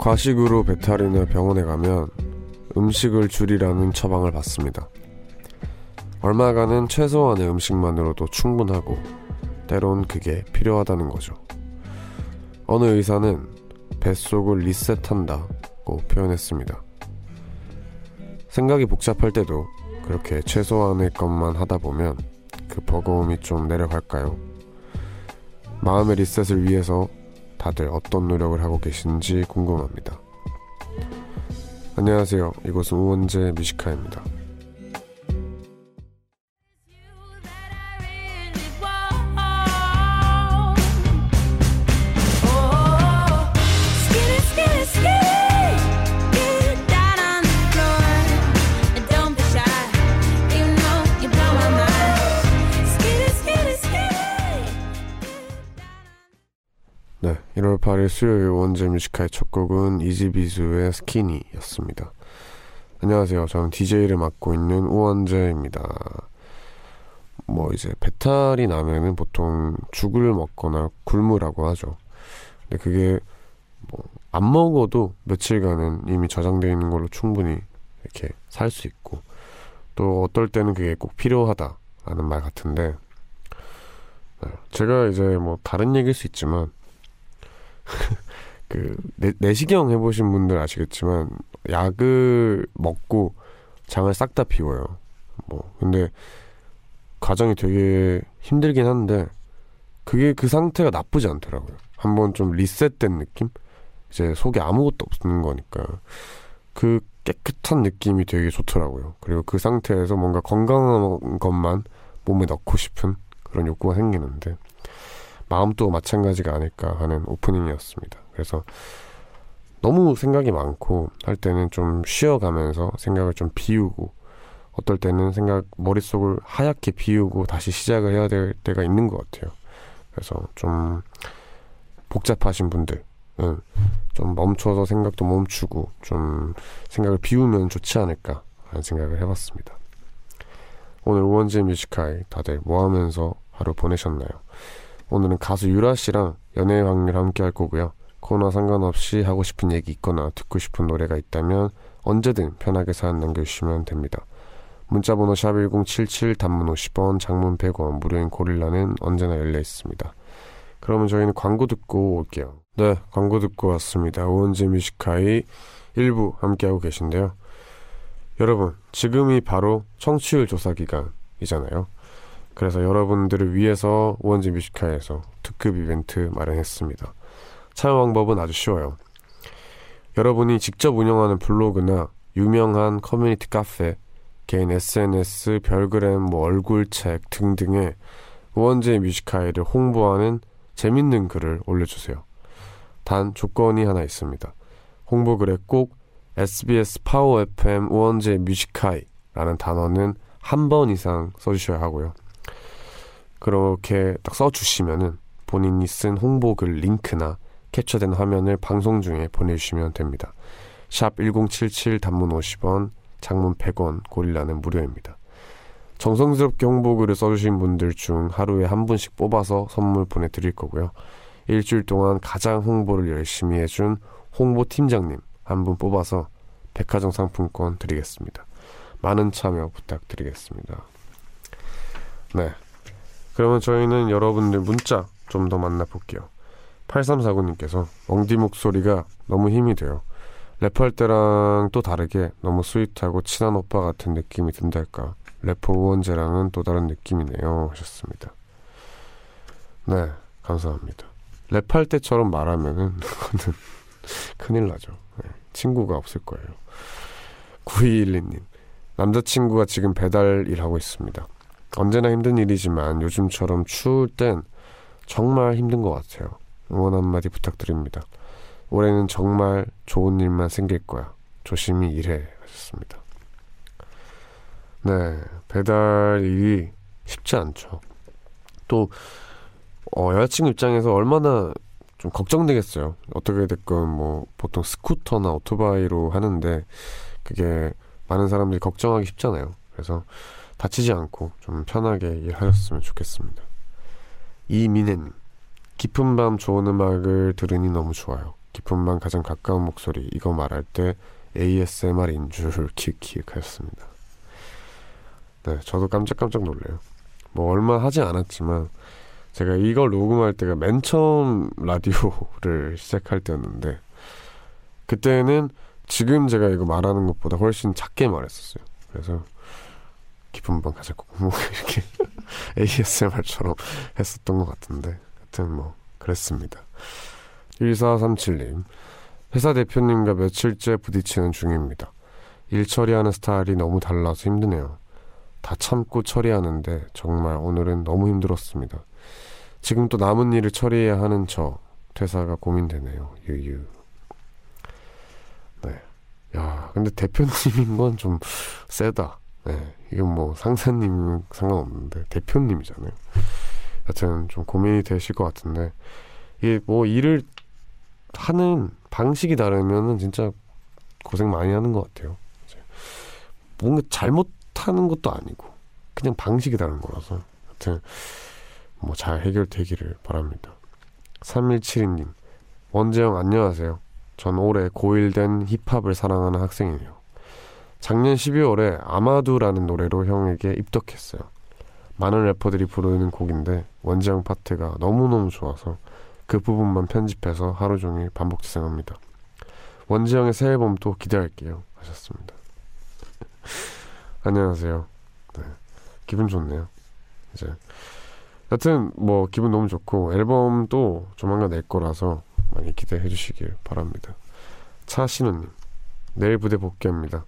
과식으로 배탈이나 병원에 가면 음식을 줄이라는 처방을 받습니다. 얼마간은 최소한의 음식만으로도 충분하고 때론 그게 필요하다는 거죠. 어느 의사는 뱃속을 리셋한다고 표현했습니다. 생각이 복잡할 때도 그렇게 최소한의 것만 하다 보면 그 버거움이 좀 내려갈까요? 마음의 리셋을 위해서 다들 어떤 노력을 하고 계신지 궁금합니다. 안녕하세요. 이곳은 우원재 뮤지카입니다. 네, 1월 8일 수요일 원재 Music High 첫 곡은 이지비수의 스키니였습니다. 안녕하세요. 저는 DJ를 맡고 있는 우원재입니다. 뭐 이제 배탈이 나면은 보통 죽을 먹거나 굶으라고 하죠. 근데 그게 뭐 안 먹어도 며칠간은 이미 저장되어 있는 걸로 충분히 이렇게 살 수 있고 또 어떨 때는 그게 꼭 필요하다라는 말 같은데 네, 제가 이제 뭐 다른 얘기일 수 있지만 그 내, 내시경 해보신 분들 아시겠지만 약을 먹고 장을 싹 다 비워요. 뭐 근데 과정이 되게 힘들긴 한데 그게 그 상태가 나쁘지 않더라고요. 한번 좀 리셋된 느낌? 이제 속에 아무것도 없는 거니까 그 깨끗한 느낌이 되게 좋더라고요. 그리고 그 상태에서 뭔가 건강한 것만 몸에 넣고 싶은 그런 욕구가 생기는데 마음도 마찬가지가 아닐까 하는 오프닝이었습니다. 그래서 너무 생각이 많고 할 때는 좀 쉬어가면서 생각을 좀 비우고 어떨 때는 생각 머릿속을 하얗게 비우고 다시 시작을 해야 될 때가 있는 것 같아요. 그래서 좀 복잡하신 분들은 좀 멈춰서 생각도 멈추고 좀 생각을 비우면 좋지 않을까 하는 생각을 해봤습니다. 오늘 우원재 뮤지카이 다들 뭐 하면서 하루 보내셨나요? 오늘은 가수 유라 씨랑 연애의 확률 함께 할 거고요. 코너 상관없이 하고 싶은 얘기 있거나 듣고 싶은 노래가 있다면 언제든 편하게 사연 남겨주시면 됩니다. 문자번호 샵1077 단문 50원 장문 100원 무료인 고릴라는 언제나 열려 있습니다. 그러면 저희는 광고 듣고 올게요. 네 광고 듣고 왔습니다. 오은재 뮤지카이 1부 함께하고 계신데요. 여러분 지금이 바로 청취율 조사 기간이잖아요. 그래서 여러분들을 위해서 원재 Music High에서 특급 이벤트 마련했습니다. 참여 방법은 아주 쉬워요. 여러분이 직접 운영하는 블로그나 유명한 커뮤니티 카페, 개인 SNS, 별그램, 뭐 얼굴책 등등의 우원재 Music High를 홍보하는 재밌는 글을 올려주세요. 단 조건이 하나 있습니다. 홍보글에 꼭 SBS 파워 FM 우원재 Music High라는 단어는 한 번 이상 써주셔야 하고요. 그렇게 딱 써주시면은 본인이 쓴 홍보 글 링크나 캡처된 화면을 방송 중에 보내주시면 됩니다. 샵 1077 단문 50원, 장문 100원, 고릴라는 무료입니다. 정성스럽게 홍보글을 써주신 분들 중 하루에 한 분씩 뽑아서 선물 보내드릴 거고요. 일주일 동안 가장 홍보를 열심히 해준 홍보팀장님 한 분 뽑아서 백화점 상품권 드리겠습니다. 많은 참여 부탁드리겠습니다. 네. 그러면 저희는 여러분들 문자 좀 더 만나볼게요. 8349님께서 엉디 목소리가 너무 힘이 돼요. 랩할 때랑 또 다르게 너무 스윗하고 친한 오빠 같은 느낌이 든달까. 래퍼 우원재랑은 또 다른 느낌이네요. 하셨습니다. 네, 감사합니다. 랩할 때처럼 말하면은 그거는 큰일 나죠. 네, 친구가 없을 거예요. 9212님, 남자친구가 지금 배달 일하고 있습니다. 언제나 힘든 일이지만 요즘처럼 추울 땐 정말 힘든 것 같아요. 응원 한마디 부탁드립니다. 올해는 정말 좋은 일만 생길 거야. 조심히 일해. 하셨습니다. 네, 배달 일이 쉽지 않죠. 또, 어, 여자친구 입장에서 얼마나 좀 걱정되겠어요. 어떻게 됐건 뭐 보통 스쿠터나 오토바이로 하는데 그게 많은 사람들이 걱정하기 쉽잖아요. 그래서 다치지 않고 좀 편하게 일하셨으면 좋겠습니다. 이민혜님, 깊은 밤 좋은 음악을 들으니 너무 좋아요. 기쁨만 가장 가까운 목소리 이거 말할 때 ASMR인 줄 킥킥하였습니다. 네, 저도 깜짝깜짝 놀래요. 뭐 얼마 하지 않았지만 제가 이걸 녹음할 때가 맨 처음 라디오를 시작할 때였는데 그때는 지금 제가 이거 말하는 것보다 훨씬 작게 말했었어요. 그래서 기쁜 밤 가자고 뭐 이렇게 ASMR처럼 했었던 것 같은데 하여튼 뭐 그랬습니다. 1437님 회사 대표님과 며칠째 부딪히는 중입니다. 일 처리하는 스타일이 너무 달라서 힘드네요. 다 참고 처리하는데 정말 오늘은 너무 힘들었습니다. 지금 또 남은 일을 처리해야 하는 저 퇴사가 고민되네요. 유유. 네. 야, 근데 대표님인 건 좀 세다. 네. 이건 뭐 상사님은 상관없는데 대표님이잖아요. 하여튼 좀 고민이 되실 것 같은데 이게 뭐 일을 하는 방식이 다르면은 진짜 고생 많이 하는 것 같아요. 뭔가 잘못하는 것도 아니고 그냥 방식이 다른 거라서 하여튼 뭐 잘 해결되기를 바랍니다. 3172님 원재영 안녕하세요. 전 올해 고1 된 힙합을 사랑하는 학생이에요. 작년 12월에 아마두라는 노래로 형에게 입덕했어요. 많은 래퍼들이 부르는 곡인데 원재영 파트가 너무너무 좋아서 그 부분만 편집해서 하루 종일 반복 재생합니다. 원지영의 새 앨범도 기대할게요. 하셨습니다. 안녕하세요. 네. 기분 좋네요. 이제 여튼 뭐 기분 너무 좋고 앨범도 조만간 낼 거라서 많이 기대해 주시길 바랍니다. 차신우님 내일 부대 복귀합니다.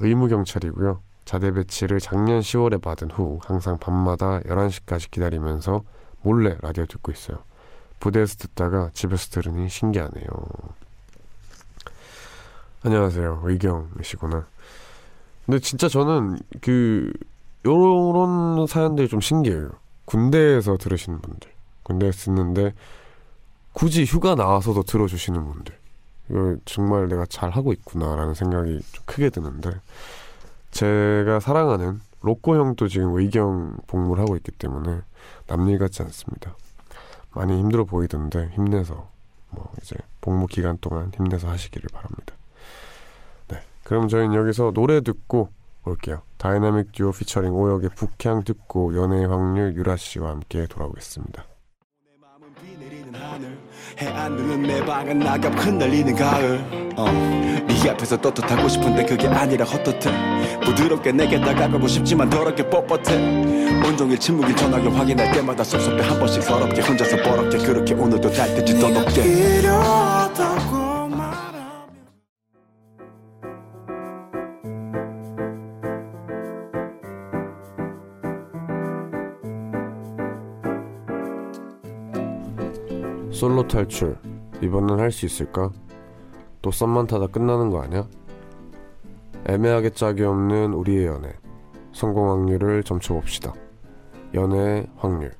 의무 경찰이고요. 자대 배치를 작년 10월에 받은 후 항상 밤마다 11시까지 기다리면서 몰래 라디오 듣고 있어요. 부대에서 듣다가 집에서 들으니 신기하네요. 안녕하세요. 의경이시구나. 근데 진짜 저는 그 요런 사연들이 좀 신기해요. 군대에서 들으시는 분들. 군대에서 듣는데 굳이 휴가 나와서도 들어주시는 분들. 이거 정말 내가 잘 하고 있구나라는 생각이 좀 크게 드는데 제가 사랑하는 로꼬 형도 지금 의경 복무를 하고 있기 때문에 남일 같지 않습니다. 많이 힘들어 보이던데 힘내서 뭐 이제 복무 기간 동안 힘내서 하시기를 바랍니다. 네, 그럼 저희는 여기서 노래 듣고 올게요. 다이나믹 듀오 피처링 오혁의 북향 듣고 연애의 확률 유라 씨와 함께 돌아오겠습니다. 해안 눈은 내 방은 낙엽 흔들리는 가을. 어. 네 앞에서 떳떳하고 싶은데 그게 아니라 헛헛해. 부드럽게 내게 다가가고 싶지만 더럽게 뻣뻣해. 온종일 침묵인 전화기 확인할 때마다 섭섭해. 한 번씩 서럽게 혼자서 버럽게 그렇게 오늘도 달빛이 떠덮게 솔로 탈출 이번엔 할 수 있을까? 또 썸만 타다 끝나는 거 아니야? 애매하게 짝이 없는 우리의 연애 성공 확률을 점쳐봅시다 연애 확률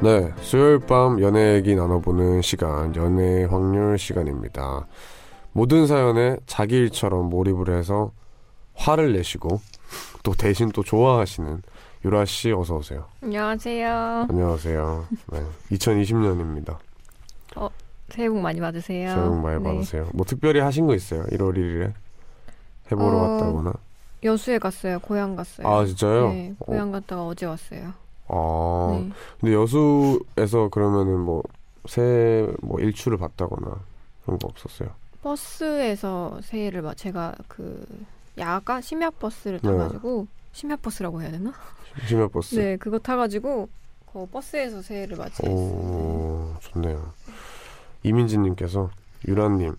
네, 수요일 밤 연애 얘기 나눠보는 시간, 연애 확률 시간입니다. 모든 사연에 자기 일처럼 몰입을 해서 화를 내시고 또 대신 또 좋아하시는 유라 씨 어서 오세요. 안녕하세요. 안녕하세요. 네, 2020년입니다. 어, 새해 복 많이 받으세요. 새해 복 많이 네. 받으세요. 뭐 특별히 하신 거 있어요? 1월 1일에 해보러 어, 갔다거나? 여수에 갔어요. 고향 갔어요. 아 진짜요? 네, 고향 어. 갔다가 어제 왔어요. 아, 네. 근데 여수에서 그러면은 뭐 새해 뭐 일출을 봤다거나 그런 거 없었어요? 버스에서 새해를 막 제가 그 야가 심야 버스를 네. 타가지고 네. 심야 버스라고 해야 되나? 심야 버스. 네, 그거 타가지고 그 버스에서 새해를 맞이했어요. 오, 좋네요. 이민지님께서 유라님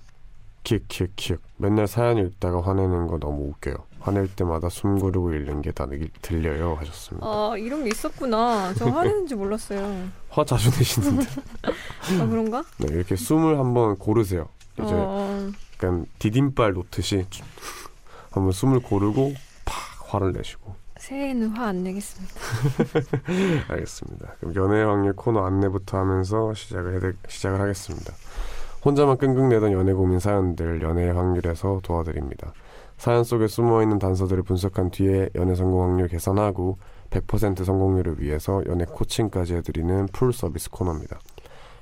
킥킥킥 맨날 사연 읽다가 화내는 거 너무 웃겨요. 화낼 때마다 숨 고르고 읽는 게 다 들려요 하셨습니다. 아 이런 게 있었구나. 저 화내는지 몰랐어요. 화 자주 내시는데. 아 그런가? 네 이렇게 숨을 한번 고르세요. 이제 어... 약간 디딤발 놓듯이 한번 숨을 고르고 팍 화를 내시고. 새해에는 화 안 내겠습니다. 알겠습니다. 그럼 연애 확률 코너 안내부터 하면서 시작을 해 시작을 하겠습니다. 혼자만 끙끙 내던 연애 고민 사연들 연애 확률에서 도와드립니다. 사연 속에 숨어 있는 단서들을 분석한 뒤에 연애 성공 확률 계산하고 100% 성공률을 위해서 연애 코칭까지 해드리는 full 서비스 코너입니다.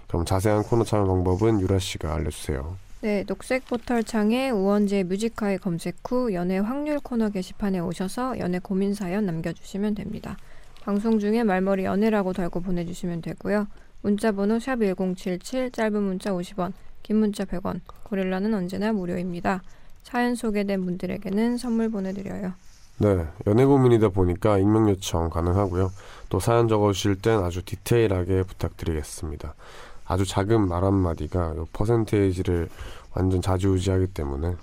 그럼 자세한 코너 참여 방법은 유라 씨가 알려주세요. 네, 녹색 포털 창에 우원재 Music High 검색 후 연애 확률 코너 게시판에 오셔서 연애 고민 사연 남겨주시면 됩니다. 방송 중에 말머리 연애라고 달고 보내주시면 되고요. 문자번호 샵 1077, 짧은 문자 50원, 긴 문자 100원, 고릴라는 언제나 무료입니다. 사연 소개된 분들에게는 선물 보내드려요. 네, 연애 고민이다 보니까 익명 요청 가능하고요. 또 사연 적어주실 땐 아주 디테일하게 부탁드리겠습니다. 아주 작은 말 한마디가 요 퍼센테이지를 완전 좌지우지하기 때문에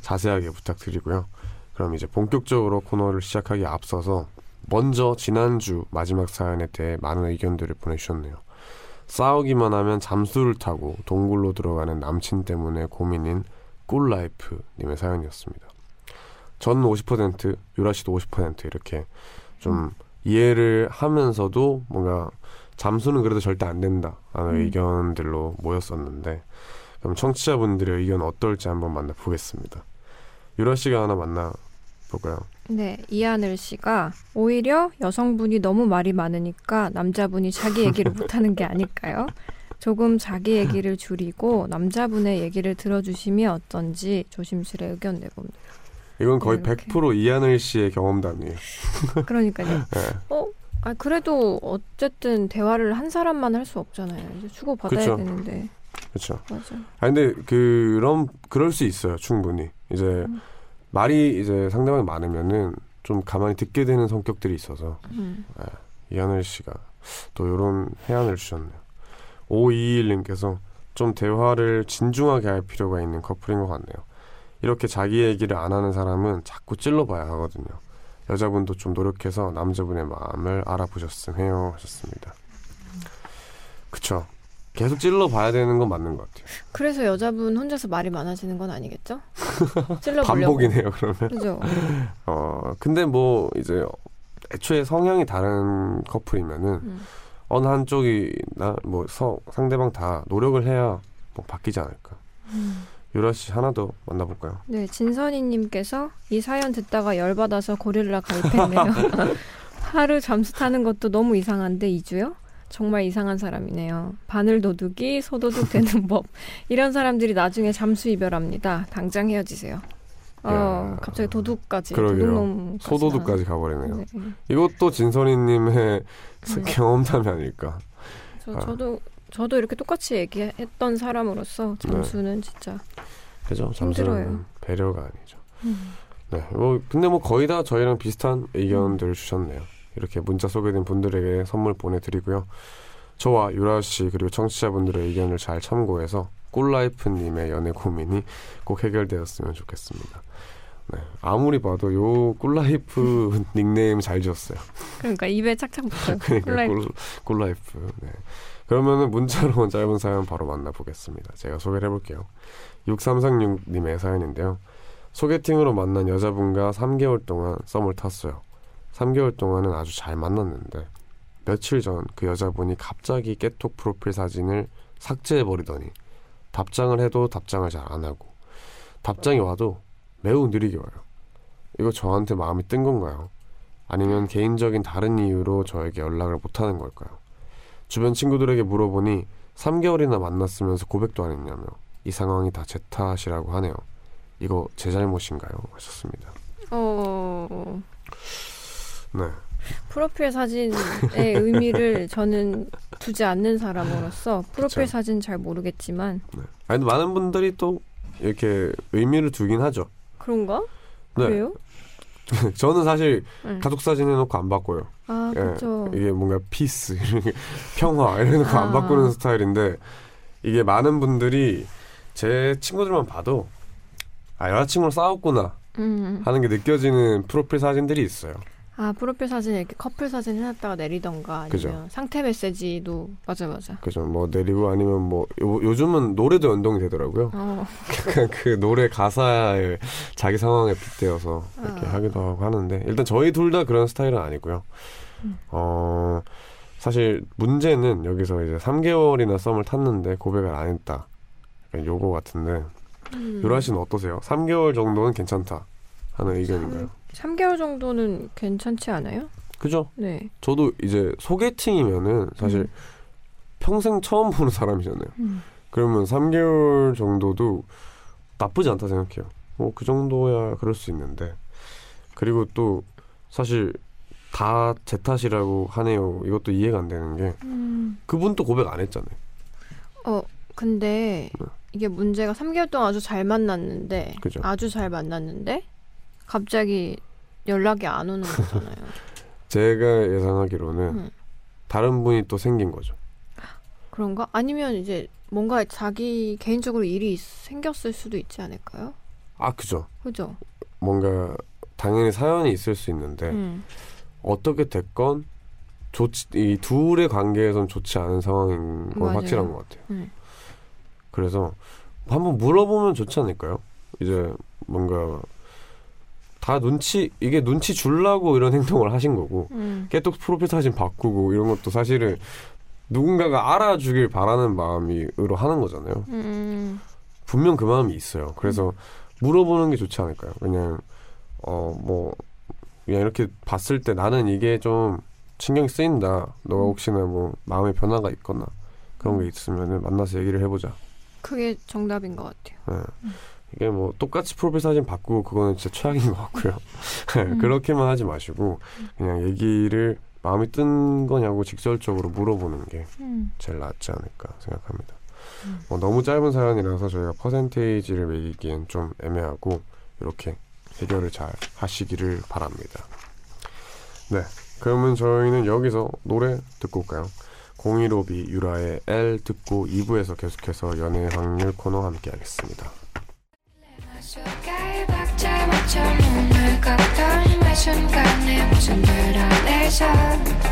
자세하게 부탁드리고요. 그럼 이제 본격적으로 코너를 시작하기 앞서서 먼저 지난주 마지막 사연에 대해 많은 의견들을 보내주셨네요. 싸우기만 하면 잠수를 타고 동굴로 들어가는 남친 때문에 고민인 꿀라이프님의 사연이었습니다. 저는 50%, 유라 씨도 50% 이렇게 좀 이해를 하면서도 뭔가 잠수는 그래도 절대 안 된다 라는 음. 의견들로 모였었는데 그럼 청취자분들의 의견 어떨지 한번 만나보겠습니다. 유라 씨가 하나 만나볼까요? 네, 이하늘 씨가 오히려 여성분이 너무 말이 많으니까 남자분이 자기 얘기를 못하는 게 아닐까요? 조금 자기 얘기를 줄이고 남자분의 얘기를 들어주시면 어떤지 조심스레 의견 내봅니다. 이건 거의 이렇게. 100% 이하늘 씨의 경험담이에요. 그러니까요. 네. 어? 아 그래도 어쨌든 대화를 한 사람만 할 수 없잖아요. 이제 주고 받아야 그쵸. 되는데 그렇죠. 맞아. 아 근데 그런 그럴 수 있어요 충분히 이제 음. 말이 이제 상대방이 많으면은 좀 가만히 듣게 되는 성격들이 있어서 음. 이하늘 씨가 또 이런 해안을 주셨네요 5221님께서 좀 대화를 진중하게 할 필요가 있는 커플인 것 같네요 이렇게 자기 얘기를 안 하는 사람은 자꾸 찔러봐야 하거든요 여자분도 좀 노력해서 남자분의 마음을 알아보셨음 해요 하셨습니다 그쵸 계속 찔러봐야 되는 건 맞는 것 같아요 그래서 여자분 혼자서 말이 많아지는 건 아니겠죠? 찔러보려고. 반복이네요 그러면 그죠. 어 근데 뭐 이제 애초에 성향이 다른 커플이면은 음. 어느 한쪽이나 뭐 서, 상대방 다 노력을 해야 뭐 바뀌지 않을까. 음. 유라 씨 하나 더 만나볼까요? 네, 진선이님께서 이 사연 듣다가 열받아서 고릴라 가입했네요. 하루 잠수 타는 것도 너무 이상한데 2주요? 정말 이상한 사람이네요. 바늘 도둑이 소도둑 되는 법. 이런 사람들이 나중에 잠수 이별합니다. 당장 헤어지세요. 어, 야. 갑자기 도둑까지. 도둑놈 소도둑까지 가버리네요. 네, 네. 이것도 진선이님의 네. 경험담이 아닐까. 저, 아. 저도 저도 이렇게 똑같이 얘기했던 사람으로서 잠수는 진짜 그죠? 잠수는 힘들어요. 배려가 아니죠. 음. 네, 뭐 근데 뭐 거의 다 저희랑 비슷한 의견들을 주셨네요. 이렇게 문자 소개된 분들에게 선물 보내드리고요. 저와 유라 씨 그리고 청취자분들의 의견을 잘 참고해서 꿀라이프님의 연애 고민이 꼭 해결되었으면 좋겠습니다. 네, 아무리 봐도 요 꿀라이프 닉네임 잘 지었어요. 그러니까 입에 착착 붙어요. 그러니까 꿀라이프. 꿀, 꿀라이프. 네. 그러면은 문자로 온 짧은 사연 바로 만나보겠습니다. 제가 소개를 해볼게요. 6336님의 사연인데요. 소개팅으로 만난 여자분과 3개월 동안 썸을 탔어요. 3개월 동안은 아주 잘 만났는데 며칠 전 그 여자분이 갑자기 깨톡 프로필 사진을 삭제해버리더니 답장을 해도 답장을 잘 안 하고 답장이 와도 매우 느리게 와요. 이거 저한테 마음이 뜬 건가요? 아니면 개인적인 다른 이유로 저에게 연락을 못하는 걸까요? 주변 친구들에게 물어보니 3개월이나 만났으면서 고백도 안 했냐며 이 상황이 다 제 탓이라고 하네요. 이거 제 잘못인가요? 하셨습니다. 어, 네. 프로필 사진의 의미를 저는 두지 않는 사람으로서 프로필 그쵸. 사진 잘 모르겠지만 아니 근데 많은 분들이 또 이렇게 의미를 두긴 하죠. 그런가? 네. 그래요? 저는 사실 응. 가족 사진 해놓고 안 바꿔요. 아, 예, 그렇죠. 이게 뭔가 피스, 평화 이런 거안 아. 바꾸는 스타일인데 이게 많은 분들이 제 친구들만 봐도 아 여자친구랑 싸웠구나 음. 하는 게 느껴지는 프로필 사진들이 있어요. 아, 프로필 사진 이렇게 커플 사진 해놨다가 내리던가 아니면 그죠. 상태 메시지도 맞아 맞아. 그죠? 뭐 내리고 아니면 뭐 요, 요즘은 노래도 연동이 되더라고요. 어, 약간 그 노래 가사에 자기 상황에 빗대어서 이렇게 아. 하기도 하고 하는데 일단 저희 둘 다 그런 스타일은 아니고요. 음. 어 사실 문제는 여기서 이제 3개월이나 썸을 탔는데 고백을 안 했다. 약간 요거 같은데 음. 유라 씨는 어떠세요? 3개월 정도는 괜찮다 하는 의견인가요? 3개월 정도는 괜찮지 않아요? 그죠? 네. 저도 이제 소개팅이면은 사실 음. 평생 처음 보는 사람이잖아요. 음. 그러면 3개월 정도도 나쁘지 않다 생각해요. 뭐 그 정도야 그럴 수 있는데 그리고 또 사실 다 제 탓이라고 하네요. 이것도 이해가 안 되는 게 음. 그분도 고백 안 했잖아요. 어, 근데 네. 이게 문제가 3개월 동안 아주 잘 만났는데 그죠? 아주 잘 만났는데 갑자기 연락이 안 오는 거잖아요. 제가 예상하기로는 음. 다른 분이 또 생긴 거죠. 그런가? 아니면 이제 뭔가 자기 개인적으로 일이 있- 생겼을 수도 있지 않을까요? 아 그죠. 그죠? 뭔가 당연히 사연이 있을 수 있는데 음. 어떻게 됐건 좋지 이 둘의 관계에선 좋지 않은 상황인 건 맞아요. 확실한 것 같아요. 음. 그래서 한번 물어보면 좋지 않을까요? 이제 뭔가 다 눈치 이게 눈치 주려고 이런 행동을 하신 거고 음. 깨톡 프로필 사진 바꾸고 이런 것도 사실은 누군가가 알아주길 바라는 마음으로 하는 거잖아요. 음. 분명 그 마음이 있어요. 그래서 물어보는 게 좋지 않을까요? 그냥 어뭐 그냥 이렇게 봤을 때 나는 이게 좀 신경이 쓰인다. 너가 음. 혹시나 뭐 마음의 변화가 있거나 그런 게 있으면은 만나서 얘기를 해보자. 그게 정답인 것 같아요. 예. 이게 뭐 똑같이 프로필 사진 바꾸고 그거는 진짜 최악인 것 같고요. 예, 그렇게만 하지 마시고 그냥 얘기를 마음이 뜬 거냐고 직설적으로 물어보는 게 음. 제일 낫지 않을까 생각합니다. 음. 뭐 너무 짧은 사연이라서 저희가 퍼센테이지를 매기기엔 좀 애매하고 이렇게 해결을 잘 하시기를 바랍니다. 네, 그러면 저희는 여기서 노래 듣고 올까요? 015B 유라의 L 듣고 2부에서 계속해서 연애 확률 코너 함께 하겠습니다. Thank you.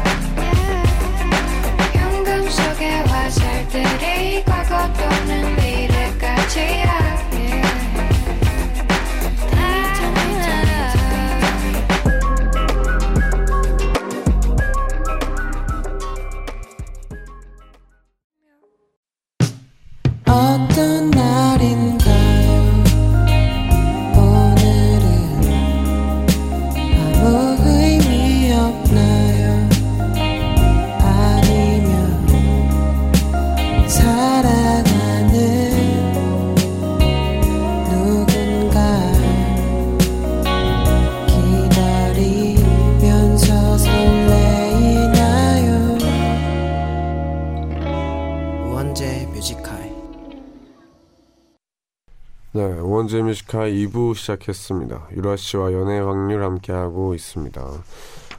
2부 시작했습니다. 유라 씨와 연애 확률 함께하고 있습니다.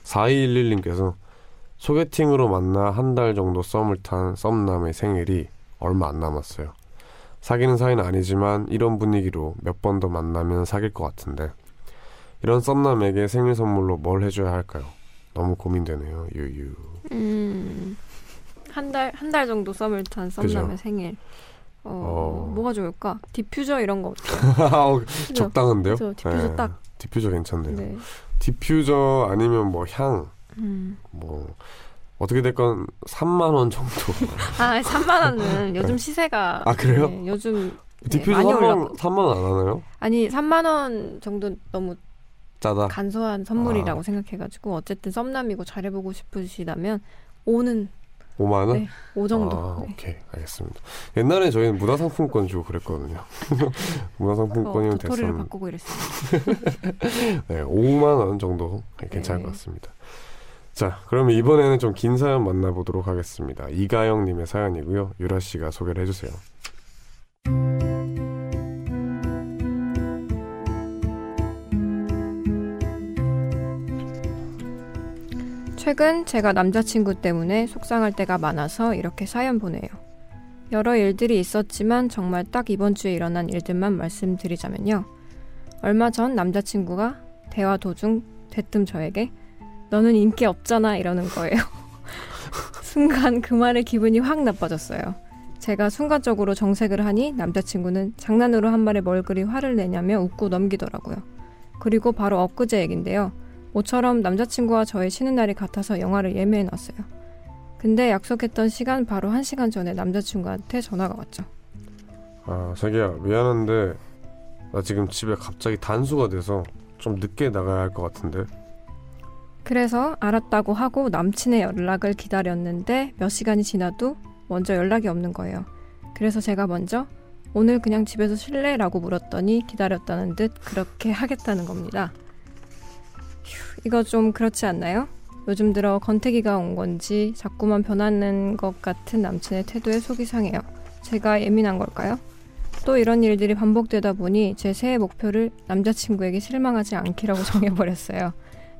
4211님께서 소개팅으로 만나 한 달 정도 썸을 탄 썸남의 생일이 얼마 안 남았어요. 사귀는 사이는 아니지만 이런 분위기로 몇 번 더 만나면 사귈 것 같은데 이런 썸남에게 생일 선물로 뭘 해줘야 할까요? 너무 고민되네요. 유유. 음. 한 달, 한 달 정도 썸을 탄 썸남의 그죠. 생일. 어, 어. 뭐가 좋을까? 디퓨저 이런 거 어때요? 어, 그죠? 적당한데요? 디퓨저 네, 딱. 디퓨저 괜찮네요. 네. 디퓨저 아니면 뭐 향, 음. 뭐 어떻게 됐건 3만 원 정도. 아, 3만 원은 요즘 시세가 아, 그래요? 네, 요즘 네, 디퓨저 많이 3만, 올랐고. 3만 원 안 하나요? 아니 3만 원 정도 너무 짜다. 간소한 선물이라고 생각해가지고 어쨌든 썸남이고 잘해보고 싶으시다면 5는 5만 원? 네, 5 정도. 아, 네. 오케이. 알겠습니다. 옛날에 저희는 문화 상품권 주고 그랬거든요. 어, 문화 상품권이면 도토리를 됐었는데. 바꾸고 이랬습니다. 네, 5만 원 정도 괜찮을 네. 것 같습니다. 자, 그러면 이번에는 좀 긴 사연 만나보도록 하겠습니다. 이가영 님의 사연이고요. 유라 씨가 소개를 해 주세요. 최근 제가 남자친구 때문에 속상할 때가 많아서 이렇게 사연 보내요. 여러 일들이 있었지만 정말 딱 이번 주에 일어난 일들만 말씀드리자면요. 얼마 전 남자친구가 대화 도중 대뜸 저에게 너는 인기 없잖아 이러는 거예요. 순간 그 말에 기분이 확 나빠졌어요. 제가 순간적으로 정색을 하니 남자친구는 장난으로 한 말에 뭘 그리 화를 내냐며 웃고 넘기더라고요. 그리고 바로 엊그제 얘긴데요. 모처럼 남자친구와 저의 쉬는 날이 같아서 영화를 예매해 놨어요. 근데 약속했던 시간 바로 한 시간 전에 남자친구한테 전화가 왔죠. 아, 자기야, 미안한데, 나 지금 집에 갑자기 단수가 돼서 좀 늦게 나가야 할 것 같은데. 그래서 알았다고 하고 남친의 연락을 기다렸는데 몇 시간이 지나도 먼저 연락이 없는 거예요. 그래서 제가 먼저 오늘 그냥 집에서 쉴래? 라고 물었더니 기다렸다는 듯 그렇게 하겠다는 겁니다. 휴, 이거 좀 그렇지 않나요? 요즘 들어 건태기가 온 건지 자꾸만 변하는 것 같은 남친의 태도에 속이 상해요. 제가 예민한 걸까요? 또 이런 일들이 반복되다 보니 제 새해 목표를 남자친구에게 실망하지 않기라고 정해버렸어요.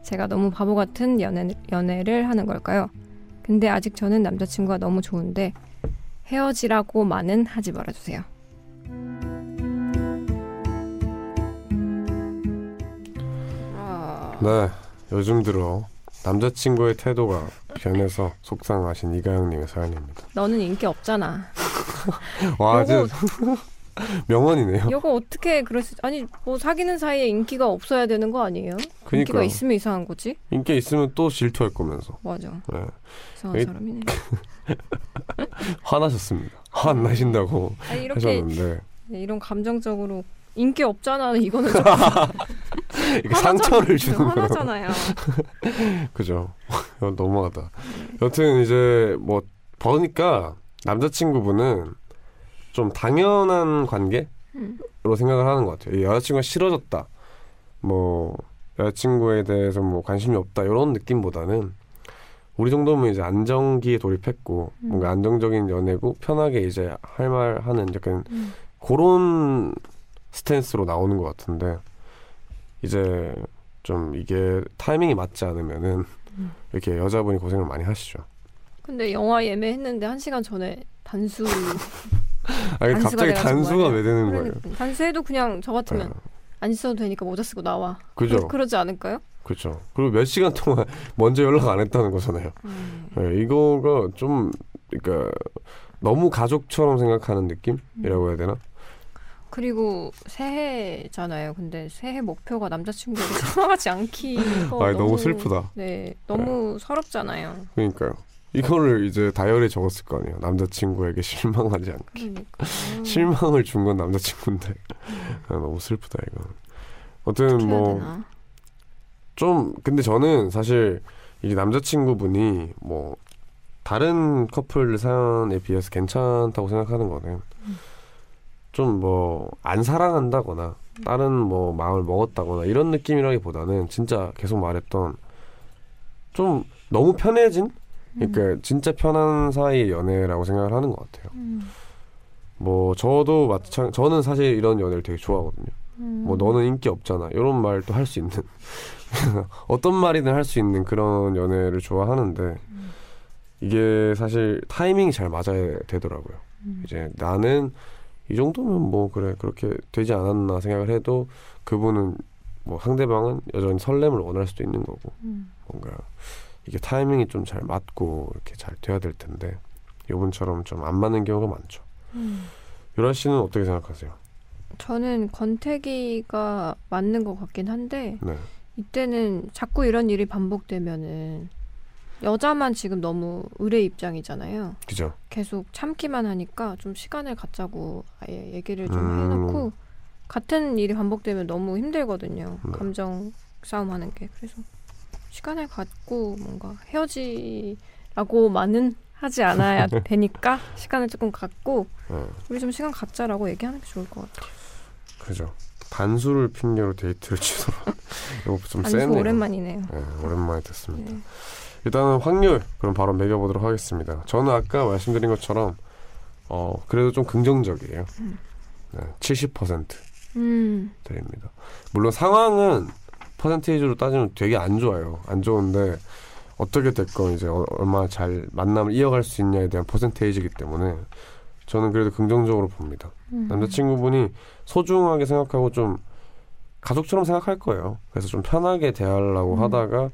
제가 너무 바보 같은 연애, 연애를 하는 걸까요? 근데 아직 저는 남자친구가 너무 좋은데 헤어지라고만은 하지 말아주세요. 아, 네, 요즘 들어 남자친구의 태도가 변해서 속상하신 이가영님의 사연입니다. 너는 인기 없잖아. 와, 요거- 진짜 명언이네요. 이거 어떻게 그럴 수? 아니 뭐 사귀는 사이에 인기가 없어야 되는 거 아니에요? 인기가 그니까요. 있으면 이상한 거지. 인기 있으면 또 질투할 거면서. 맞아. 네. 이상한 에이. 사람이네. 화나셨습니다. 화안 나신다고 아니 이렇게 하셨는데 네, 이런 감정적으로 인기 없잖아. 이거는 좀 상처를 주는 거예요. 화나잖아요. 그죠. 너무하다. 여튼 이제 뭐 보니까 남자친구분은 좀 당연한 관계로 음. 생각을 하는 것 같아요. 이 여자친구가 싫어졌다. 뭐 여자친구에 대해서 뭐 관심이 없다 이런 느낌보다는 우리 정도면 이제 안정기에 돌입했고 음. 뭔가 안정적인 연애고 편하게 이제 할 말 하는 약간 음. 그런 스탠스로 나오는 것 같은데 이제 좀 이게 타이밍이 맞지 않으면은 음. 이렇게 여자분이 고생을 많이 하시죠. 근데 영화 예매했는데 한 시간 전에 단수 아니 갑자기 단수가. 왜 되는 거예요? 그러니까 단수해도 그냥 저 같으면 네, 안 있어도 되니까 모자 쓰고 나와. 그죠, 그, 러지 않을까요? 그죠. 그리고 몇 시간 동안 먼저 연락 안 했다는 거잖아요. 음. 네, 이거가 좀 그러니까 너무 가족처럼 생각하는 느낌이라고 해야 되나? 그리고 새해잖아요. 근데 새해 목표가 남자친구에게 실망하지 않기. 아, 너무 슬프다. 네, 너무 서럽잖아요. 그러니까요. 이거를 이제 다이어리에 적었을 거 아니에요. 남자친구에게 실망하지 않게. 그러니까 실망을 준 건 남자친구인데 아, 너무 슬프다 이거. 어쨌든 뭐? 좀 근데 저는 사실 이 남자친구분이 뭐 다른 커플 사연에 비해서 괜찮다고 생각하는 거는 좀 뭐 안 사랑한다거나 다른 뭐 마음을 먹었다거나 이런 느낌이라기보다는 진짜 계속 말했던 좀 너무 편해진 그러니까 진짜 편한 사이의 연애라고 생각을 하는 것 같아요. 음, 뭐 저도 마찬 저는 사실 이런 연애를 되게 좋아하거든요. 음. 뭐 너는 인기 없잖아 이런 말도 할 수 있는 어떤 말이든 할 수 있는 그런 연애를 좋아하는데 이게 사실 타이밍이 잘 맞아야 되더라고요. 음. 이제 나는 이 정도면 뭐 그래 그렇게 되지 않았나 생각을 해도 그분은 뭐 상대방은 여전히 설렘을 원할 수도 있는 거고 음. 뭔가 이게 타이밍이 좀 잘 맞고 이렇게 잘 돼야 될 텐데 요번처럼 좀 안 맞는 경우가 많죠. 음. 유라 씨는 어떻게 생각하세요? 저는 권태기가 맞는 것 같긴 한데 네, 이때는 자꾸 이런 일이 반복되면은 여자만 지금 너무 의뢰 입장이잖아요. 그죠? 계속 참기만 하니까 좀 시간을 갖자고 아예 얘기를 좀 음. 해놓고 같은 일이 반복되면 너무 힘들거든요. 네. 감정 싸움하는 게 그래서 시간을 갖고 뭔가 헤어지라고만은 하지 않아야 되니까 시간을 조금 갖고 네, 우리 좀 시간 갖자라고 얘기하는 게 좋을 것 같아요. 그죠. 단수를 핑계로 데이트를 취소로 이거 좀 세네요. 오랜만이네요. 네, 오랜만에 듣습니다. 네. 일단은 확률 그럼 바로 매겨보도록 하겠습니다. 저는 아까 말씀드린 것처럼 어 그래도 좀 긍정적이에요. 네, 70% 음, 드립니다. 물론 상황은 퍼센테이지로 따지면 되게 안 좋아요. 안 좋은데 어떻게 됐건 이제 어- 얼마나 잘 만남을 이어갈 수 있냐에 대한 퍼센테이지이기 때문에 저는 그래도 긍정적으로 봅니다. 음. 남자친구분이 소중하게 생각하고 좀 가족처럼 생각할 거예요. 그래서 좀 편하게 대하려고 음. 하다가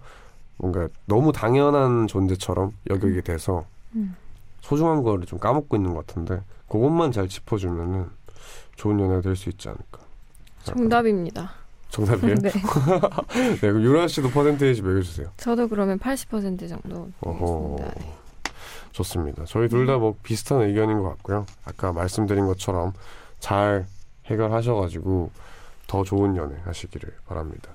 뭔가 너무 당연한 존재처럼 여기게 돼서 음. 소중한 거를 좀 까먹고 있는 것 같은데 그것만 잘 짚어주면은 좋은 연애가 될 수 있지 않을까. 정답입니다. 정답이에요? 네. 네, 그럼 유라 씨도 퍼센테이지 매겨주세요. 저도 그러면 80% 정도. 되겠습니다. 네. 좋습니다. 저희 둘 다 뭐 비슷한 의견인 것 같고요. 아까 말씀드린 것처럼 잘 해결하셔가지고 더 좋은 연애 하시기를 바랍니다.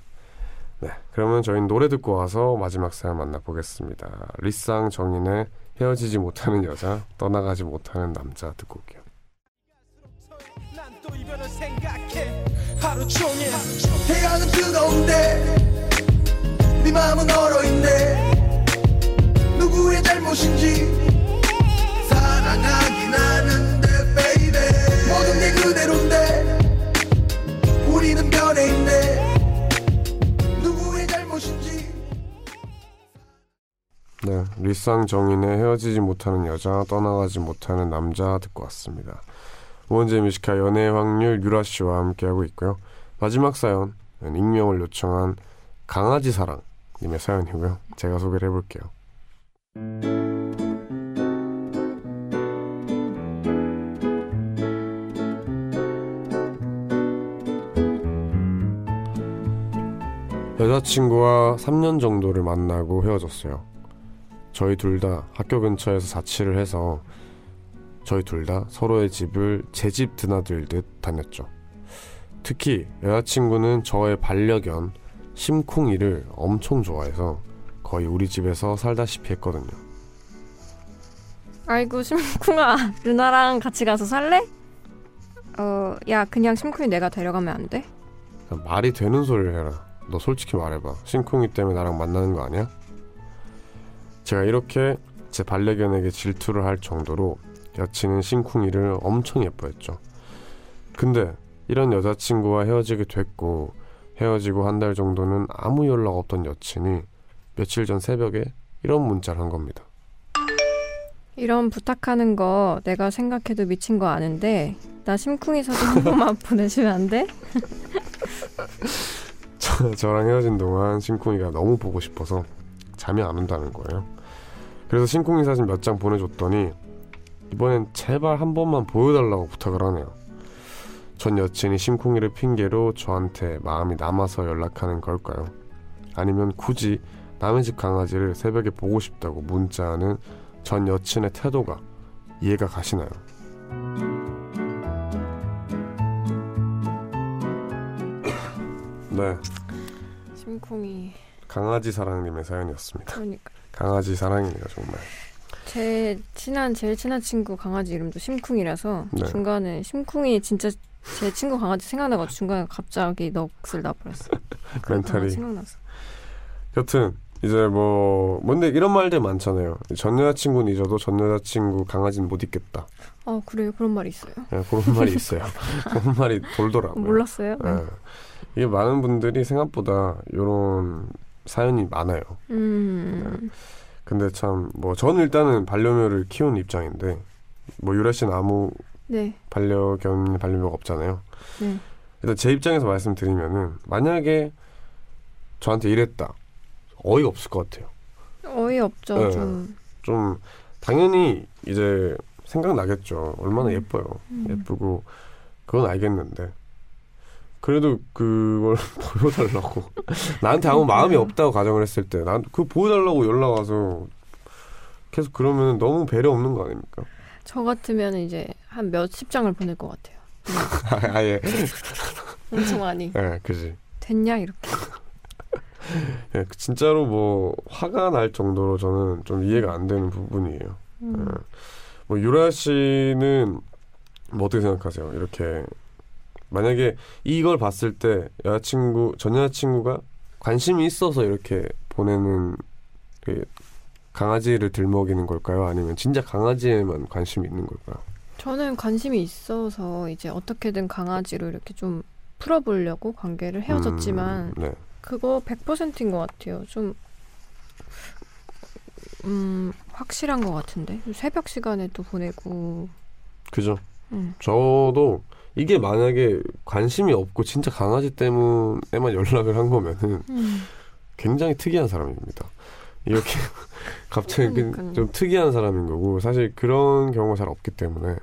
네, 그러면 저희는 노래 듣고 와서 마지막 사연 만나보겠습니다. 리쌍 정인의 헤어지지 못하는 여자, 떠나가지 못하는 남자 듣고 올게요. 난또 이별을 생각해 하루 종일 태양은 뜨거운데 네 마음은 얼어있네 누구의 잘못인지 사랑하긴 하는데 baby 모든 게 그대로인데 우리는 변해 있네 네, 리쌍 정인의 헤어지지 못하는 여자, 떠나가지 못하는 남자 듣고 왔습니다. 우원재 뮤지카 연애의 확률 유라 씨와 함께하고 있고요. 마지막 사연, 익명을 요청한 강아지 사랑 님의 사연이고요. 제가 소개를 해볼게요. 여자친구와 3년 정도를 만나고 헤어졌어요. 저희 둘 다 학교 근처에서 자취를 해서 저희 둘 다 서로의 집을 제 집 드나들듯 다녔죠. 특히 여자친구는 저의 반려견 심쿵이를 엄청 좋아해서 거의 우리 집에서 살다시피 했거든요. 아이고 심쿵아 누나랑 같이 가서 살래? 어, 야 그냥 심쿵이 내가 데려가면 안 돼? 말이 되는 소리를 해라. 너 솔직히 말해봐. 심쿵이 때문에 나랑 만나는 거 아니야? 제가 이렇게 제 반려견에게 질투를 할 정도로 여친은 심쿵이를 엄청 예뻐했죠. 근데 이런 여자친구와 헤어지게 됐고 헤어지고 한 달 정도는 아무 연락 없던 여친이 며칠 전 새벽에 이런 문자를 한 겁니다. 이런 부탁하는 거 내가 생각해도 미친 거 아는데 나 심쿵이 사진 한 번만 보내주면 안 돼? 저랑 헤어진 동안 심쿵이가 너무 보고 싶어서 잠이 안 온다는 거예요. 그래서 심쿵이 사진 몇 장 보내줬더니 이번엔 제발 한 번만 보여달라고 부탁을 하네요. 전 여친이 심쿵이를 핑계로 저한테 마음이 남아서 연락하는 걸까요? 아니면 굳이 남의 집 강아지를 새벽에 보고 싶다고 문자하는 전 여친의 태도가 이해가 가시나요? 네, 심쿵이 강아지 사랑님의 사연이었습니다. 그러니까 강아지 사랑이네요 정말. 제 친한 제일 친한 친구 강아지 이름도 심쿵이라서 네. 중간에 심쿵이 진짜 제 친구 강아지 생각나가지고 중간에 갑자기 넋을 놔버렸어. 그 멘탈이. 생각났어. 여튼 이제 뭐 뭔데 이런 말들 많잖아요. 전 여자친구는 잊어도 전 여자친구 강아지는 못 잊겠다. 아 그래요? 그런 말이 있어요? 예, 그런 말이 있어요. 그런 말이 돌더라고요. 몰랐어요? 네. 예. 이게 많은 분들이 생각보다 이런 사연이 많아요. 음, 근데 참 뭐 저는 일단은 반려묘를 키우는 입장인데 뭐 유라 씨는 아무 네, 반려견 반려묘가 없잖아요. 네. 일단 제 입장에서 말씀드리면은 만약에 저한테 이랬다 어이가 없을 것 같아요. 어이 없죠 네. 좀. 좀 당연히 이제 생각나겠죠. 얼마나 음. 예뻐요. 음. 예쁘고 그건 알겠는데 그래도 그걸 보여달라고 나한테 아무 마음이 없다고 가정을 했을 때 난 그 보여달라고 연락 와서 계속 그러면 너무 배려 없는 거 아닙니까? 저 같으면 이제 한 몇십 장을 보낼 것 같아요. 아예 엄청 많이. 예 그지 됐냐 이렇게. 예, 진짜로 뭐 화가 날 정도로 저는 좀 이해가 안 되는 부분이에요. 음. 예. 뭐 유라 씨는 뭐 어떻게 생각하세요? 이렇게 만약에 이걸 봤을 때 여자친구 전 여자친구가 관심이 있어서 이렇게 보내는 그 강아지를 들먹이는 걸까요? 아니면 진짜 강아지에만 관심이 있는 걸까요? 저는 관심이 있어서 이제 어떻게든 강아지로 이렇게 좀 풀어보려고 관계를 헤어졌지만 음, 네. 그거 100%인 것 같아요. 좀, 음, 확실한 것 같은데. 새벽 시간에 또 보내고, 그죠. 음. 저도 이게 만약에 관심이 없고 진짜 강아지 때문에만 연락을 한 거면은 음. 굉장히 특이한 사람입니다. 이렇게 갑자기 그 그러니까요. 좀 특이한 사람인 거고 사실 그런 경우가 잘 없기 때문에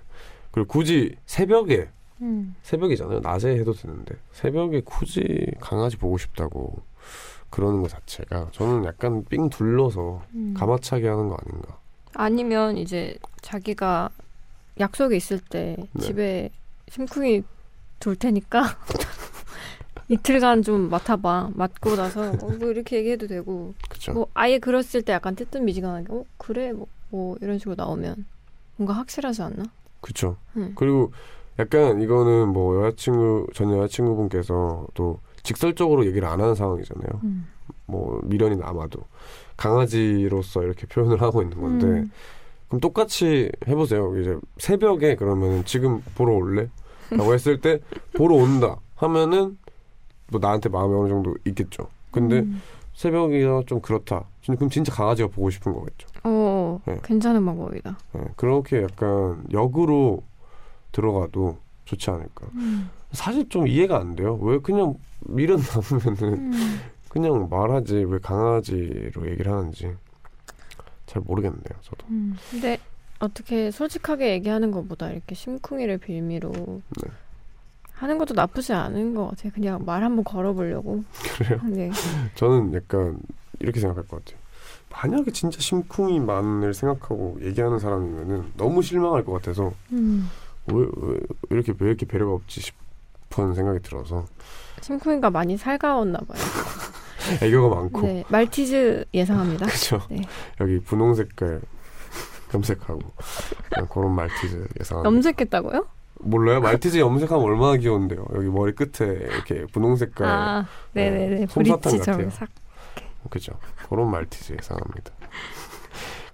그리고 굳이 새벽에 음. 새벽이잖아요. 낮에 해도 되는데 새벽에 굳이 강아지 보고 싶다고 그러는 것 자체가 저는 약간 삥 둘러서 음. 가마차기 하는 거 아닌가. 아니면 이제 자기가 약속이 있을 때 네. 집에 심쿵이 둘 테니까 이틀간 좀 맡아봐. 맡고 나서 어, 뭐 이렇게 얘기해도 되고 그쵸. 뭐 아예 그랬을 때 약간 뜨뜻미지근하게 어 그래 뭐, 뭐 이런 식으로 나오면 뭔가 확실하지 않나? 그쵸. 응. 그리고 약간 이거는 뭐 여자친구, 전 여자친구분께서 또 직설적으로 얘기를 안 하는 상황이잖아요. 음. 뭐 미련이 남아도. 강아지로서 이렇게 표현을 하고 있는 건데. 음. 그럼 똑같이 해보세요. 이제 새벽에 그러면 지금 보러 올래? 라고 했을 때 보러 온다 하면은 뭐 나한테 마음이 어느 정도 있겠죠. 근데 음. 새벽이라 좀 그렇다. 진- 그럼 진짜 강아지가 보고 싶은 거겠죠. 어 네. 괜찮은 방법이다. 예, 그렇게 약간 역으로 들어가도 좋지 않을까. 음. 사실 좀 이해가 안 돼요. 왜 그냥 미련 남으면은 음. 그냥 말하지 왜 강아지로 얘기를 하는지 잘 모르겠네요. 저도. 음. 근데 어떻게 솔직하게 얘기하는 것보다 이렇게 심쿵이를 빌미로 네. 하는 것도 나쁘지 않은 것 같아요. 그냥 말 한번 걸어보려고. 그래요. 네. 저는 약간 이렇게 생각할 것 같아요. 만약에 진짜 심쿵이만을 생각하고 얘기하는 사람이면은 너무 실망할 것 같아서 음. 왜, 왜 이렇게 왜 이렇게 배려가 없지 싶은 생각이 들어서 심쿵이가 많이 살가웠나 봐요. 애교가 많고 네. 말티즈 예상합니다. 그죠 네. 여기 분홍 색깔 염색하고 그런 말티즈 예상합니다. 염색했다고요? 몰라요? 말티즈 염색하면 얼마나 귀여운데요. 여기 머리 끝에 이렇게 분홍 색깔 아, 네네네. 어, 같아요. 싹. 그죠? 그런 말티즈 예상합니다.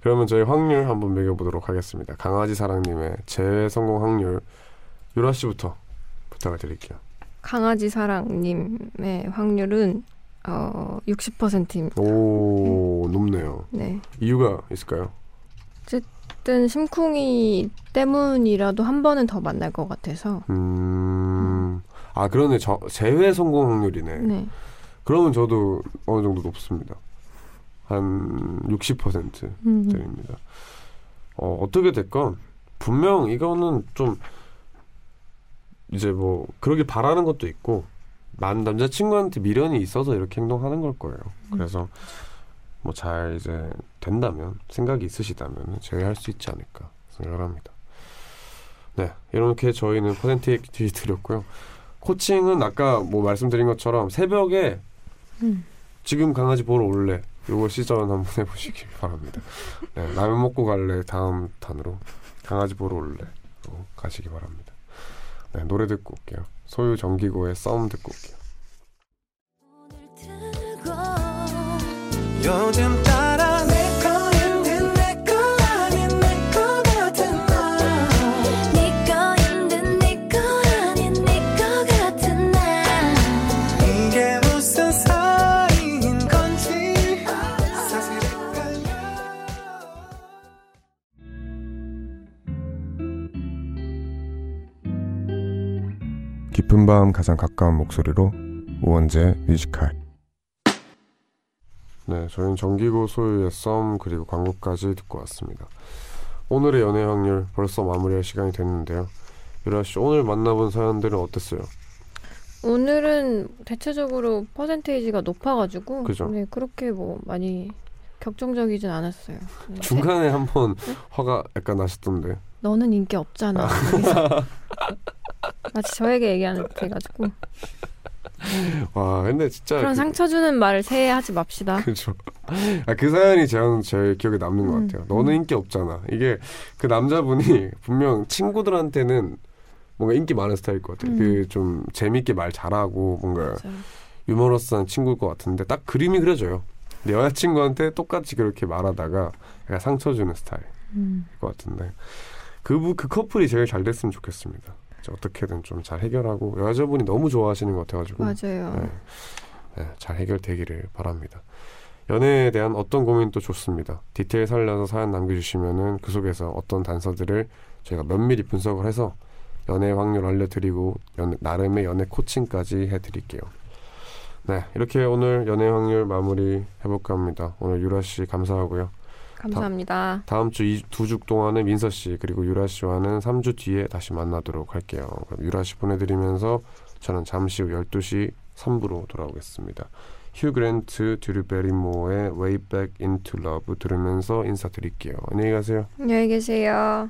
그러면 저희 확률 한번 매겨보도록 하겠습니다. 강아지 사랑님의 재회 성공 확률 유라 씨부터 부탁을 드릴게요. 강아지 사랑님의 확률은 어 60%입니다. 오 높네요. 네. 이유가 있을까요? 어쨌든 심쿵이 때문이라도 한 번은 더 만날 것 같아서. 음, 아 그러네. 저 재회 성공 확률이네. 네. 그러면 저도 어느 정도 높습니다. 한 60% 음. 어, 어떻게 됐건 분명 이거는 좀 이제 뭐 그러길 바라는 것도 있고 난 남자친구한테 미련이 있어서 이렇게 행동하는 걸 거예요. 그래서 뭐 잘 이제 된다면 생각이 있으시다면 제외할 수 있지 않을까 생각을 합니다. 네 이렇게 저희는 퍼센테이지 드렸고요. 코칭은 아까 뭐 말씀드린 것처럼 새벽에 음. 지금 강아지 보러 올래 요거 시전 한번 해보시길 바랍니다. 네, 라면 먹고 갈래 다음 탄으로 강아지 보러 올래로 가시기 바랍니다. 네, 노래 듣고 올게요. 소유 정기고의 썸 듣고 올게요. 깊은 밤 가장 가까운 목소리로 우원재 뮤지컬 네, 저희는 정기고 소유의 썸 그리고 광고까지 듣고 왔습니다. 오늘의 연애 확률 벌써 마무리할 시간이 됐는데요. 유라 씨 오늘 만나본 사연들은 어땠어요? 오늘은 대체적으로 퍼센테이지가 높아가지고 그죠. 네, 그렇게 뭐 많이 격정적이진 않았어요. 네. 중간에 한번 화가 약간 나셨던데. 너는 인기 없잖아. 마치 저에게 얘기하는 듯해가지고 와, 근데 진짜 그런 그- 상처 주는 말을 새해 하지 맙시다. 그죠. 아, 그 사연이 저는 제 기억에 남는 것 음, 같아요. 너는 음. 인기 없잖아. 이게 그 남자분이 분명 친구들한테는 뭔가 인기 많은 스타일일 것 같아요. 음. 그좀 재밌게 말 잘하고 뭔가 맞아요. 유머러스한 친구일 것 같은데 딱 그림이 그려져요. 근데 여자친구한테 똑같이 그렇게 말하다가 약간 상처 주는 스타일일 음. 것 같은데 그, 부- 그 커플이 제일 잘 됐으면 좋겠습니다. 어떻게든 좀 잘 해결하고 여자분이 너무 좋아하시는 것 같아가지고 맞아요. 네. 네, 잘 해결되기를 바랍니다. 연애에 대한 어떤 고민도 좋습니다. 디테일 살려서 사연 남겨주시면은 그 속에서 어떤 단서들을 저희가 면밀히 분석을 해서 연애 확률 알려드리고 연애- 나름의 연애 코칭까지 해드릴게요. 네, 이렇게 오늘 연애 확률 마무리 해볼까 합니다. 오늘 유라 씨 감사하고요. 감사합니다. 다 음 주두주 동안에 민서 씨 그리고 유라 씨와는 3주 뒤에 다시 만나도록 할게요. 그럼 유라 씨 보내드리면서 저는 잠시 후 12시 3부로 돌아오겠습니다. 휴 그랜트, 듀르 베리모어의 Way Back Into Love 들으면서 인사드릴게요. 안녕히 가세요. 안녕히 계세요.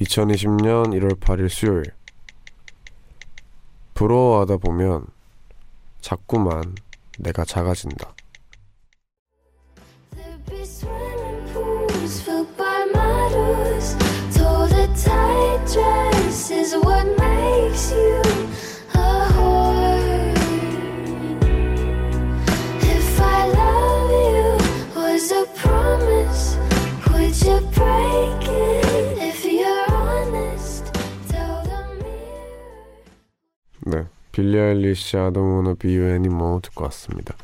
2020년 1월 8일 수요일 부러워하다 보면 자꾸만 내가 작아진다. 빌리 아일리시 I don't wanna 듣고 왔습니다.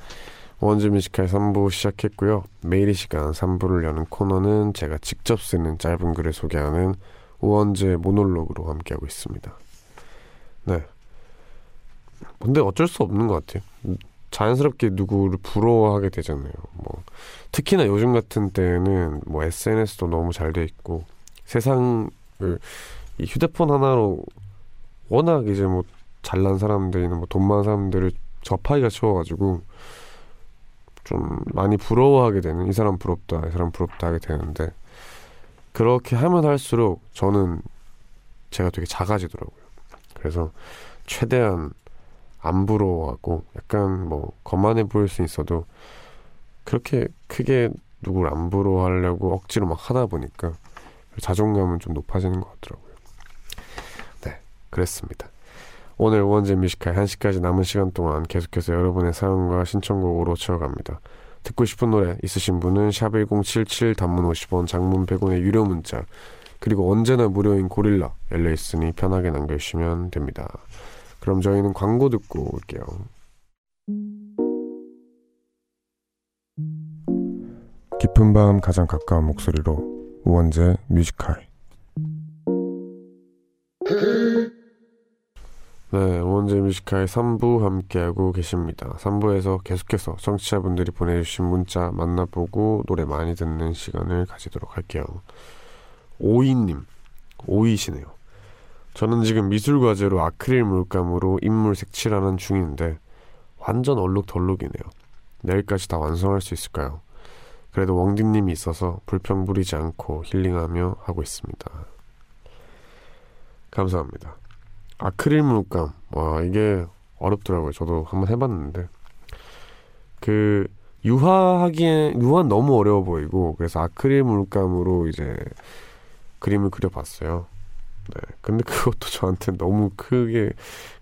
원주 뮤지컬 3부 시작했고요. 매일 이 시간 3부를 여는 코너는 제가 직접 쓰는 짧은 글을 소개하는 우원재 모놀로그로 함께하고 있습니다. 네. 근데 어쩔 수 없는 것 같아요. 자연스럽게 누구를 부러워하게 되잖아요. 뭐 특히나 요즘 같은 때는 뭐 SNS도 너무 잘 돼 있고 세상을 이 휴대폰 하나로 워낙 이제 뭐 잘난 사람들이나 뭐 돈 많은 사람들을 접하기가 쉬워가지고 좀 많이 부러워하게 되는 이 사람 부럽다 이 사람 부럽다 하게 되는데 그렇게 하면 할수록 저는 제가 되게 작아지더라고요. 그래서 최대한 안 부러워하고 약간 뭐 거만해 보일 수 있어도 그렇게 크게 누굴 안 부러워하려고 억지로 막 하다 보니까 자존감은 좀 높아지는 것 같더라고요. 네, 그랬습니다. 오늘 원제 뮤지컬 1시까지 남은 시간 동안 계속해서 여러분의 사연과 신청곡으로 채워갑니다. 듣고 싶은 노래 있으신 분은 샵1077 단문 50원 장문 100원의 유료 문자 그리고 언제나 무료인 고릴라 엘레이슨이 편하게 남겨주시면 됩니다. 그럼 저희는 광고 듣고 올게요. 깊은 밤 가장 가까운 목소리로 우원재 Music High 네, 우원재 Music High 3부 함께하고 계십니다. 3부에서 계속해서 청취자분들이 보내주신 문자 만나보고 노래 많이 듣는 시간을 가지도록 할게요. 오이님, 오이시네요. 저는 지금 미술과제로 아크릴 물감으로 인물 색칠하는 중인데 완전 얼룩덜룩이네요. 내일까지 다 완성할 수 있을까요? 그래도 왕디님이 있어서 불평 부리지 않고 힐링하며 하고 있습니다. 감사합니다. 아크릴 물감. 와, 이게 어렵더라고요. 저도 한번 해봤는데. 그, 유화하기엔, 유화 너무 어려워 보이고, 그래서 아크릴 물감으로 이제 그림을 그려봤어요. 네. 근데 그것도 저한테 너무 크게,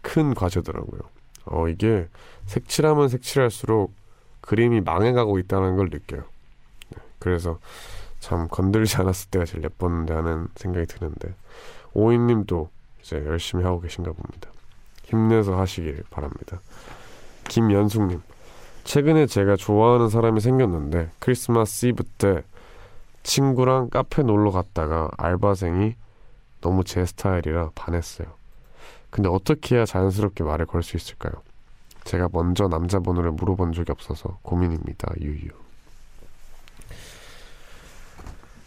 큰 과제더라고요. 어, 이게 색칠하면 색칠할수록 그림이 망해가고 있다는 걸 느껴요. 네. 그래서 참 건들지 않았을 때가 제일 예뻤는데 하는 생각이 드는데, 오이님도 이제 열심히 하고 계신가 봅니다. 힘내서 하시길 바랍니다. 김연숙님, 최근에 제가 좋아하는 사람이 생겼는데 크리스마스 이브 때 친구랑 카페 놀러 갔다가 알바생이 너무 제 스타일이라 반했어요. 근데 어떻게 해야 자연스럽게 말을 걸 수 있을까요? 제가 먼저 남자 번호를 물어본 적이 없어서 고민입니다. 유유.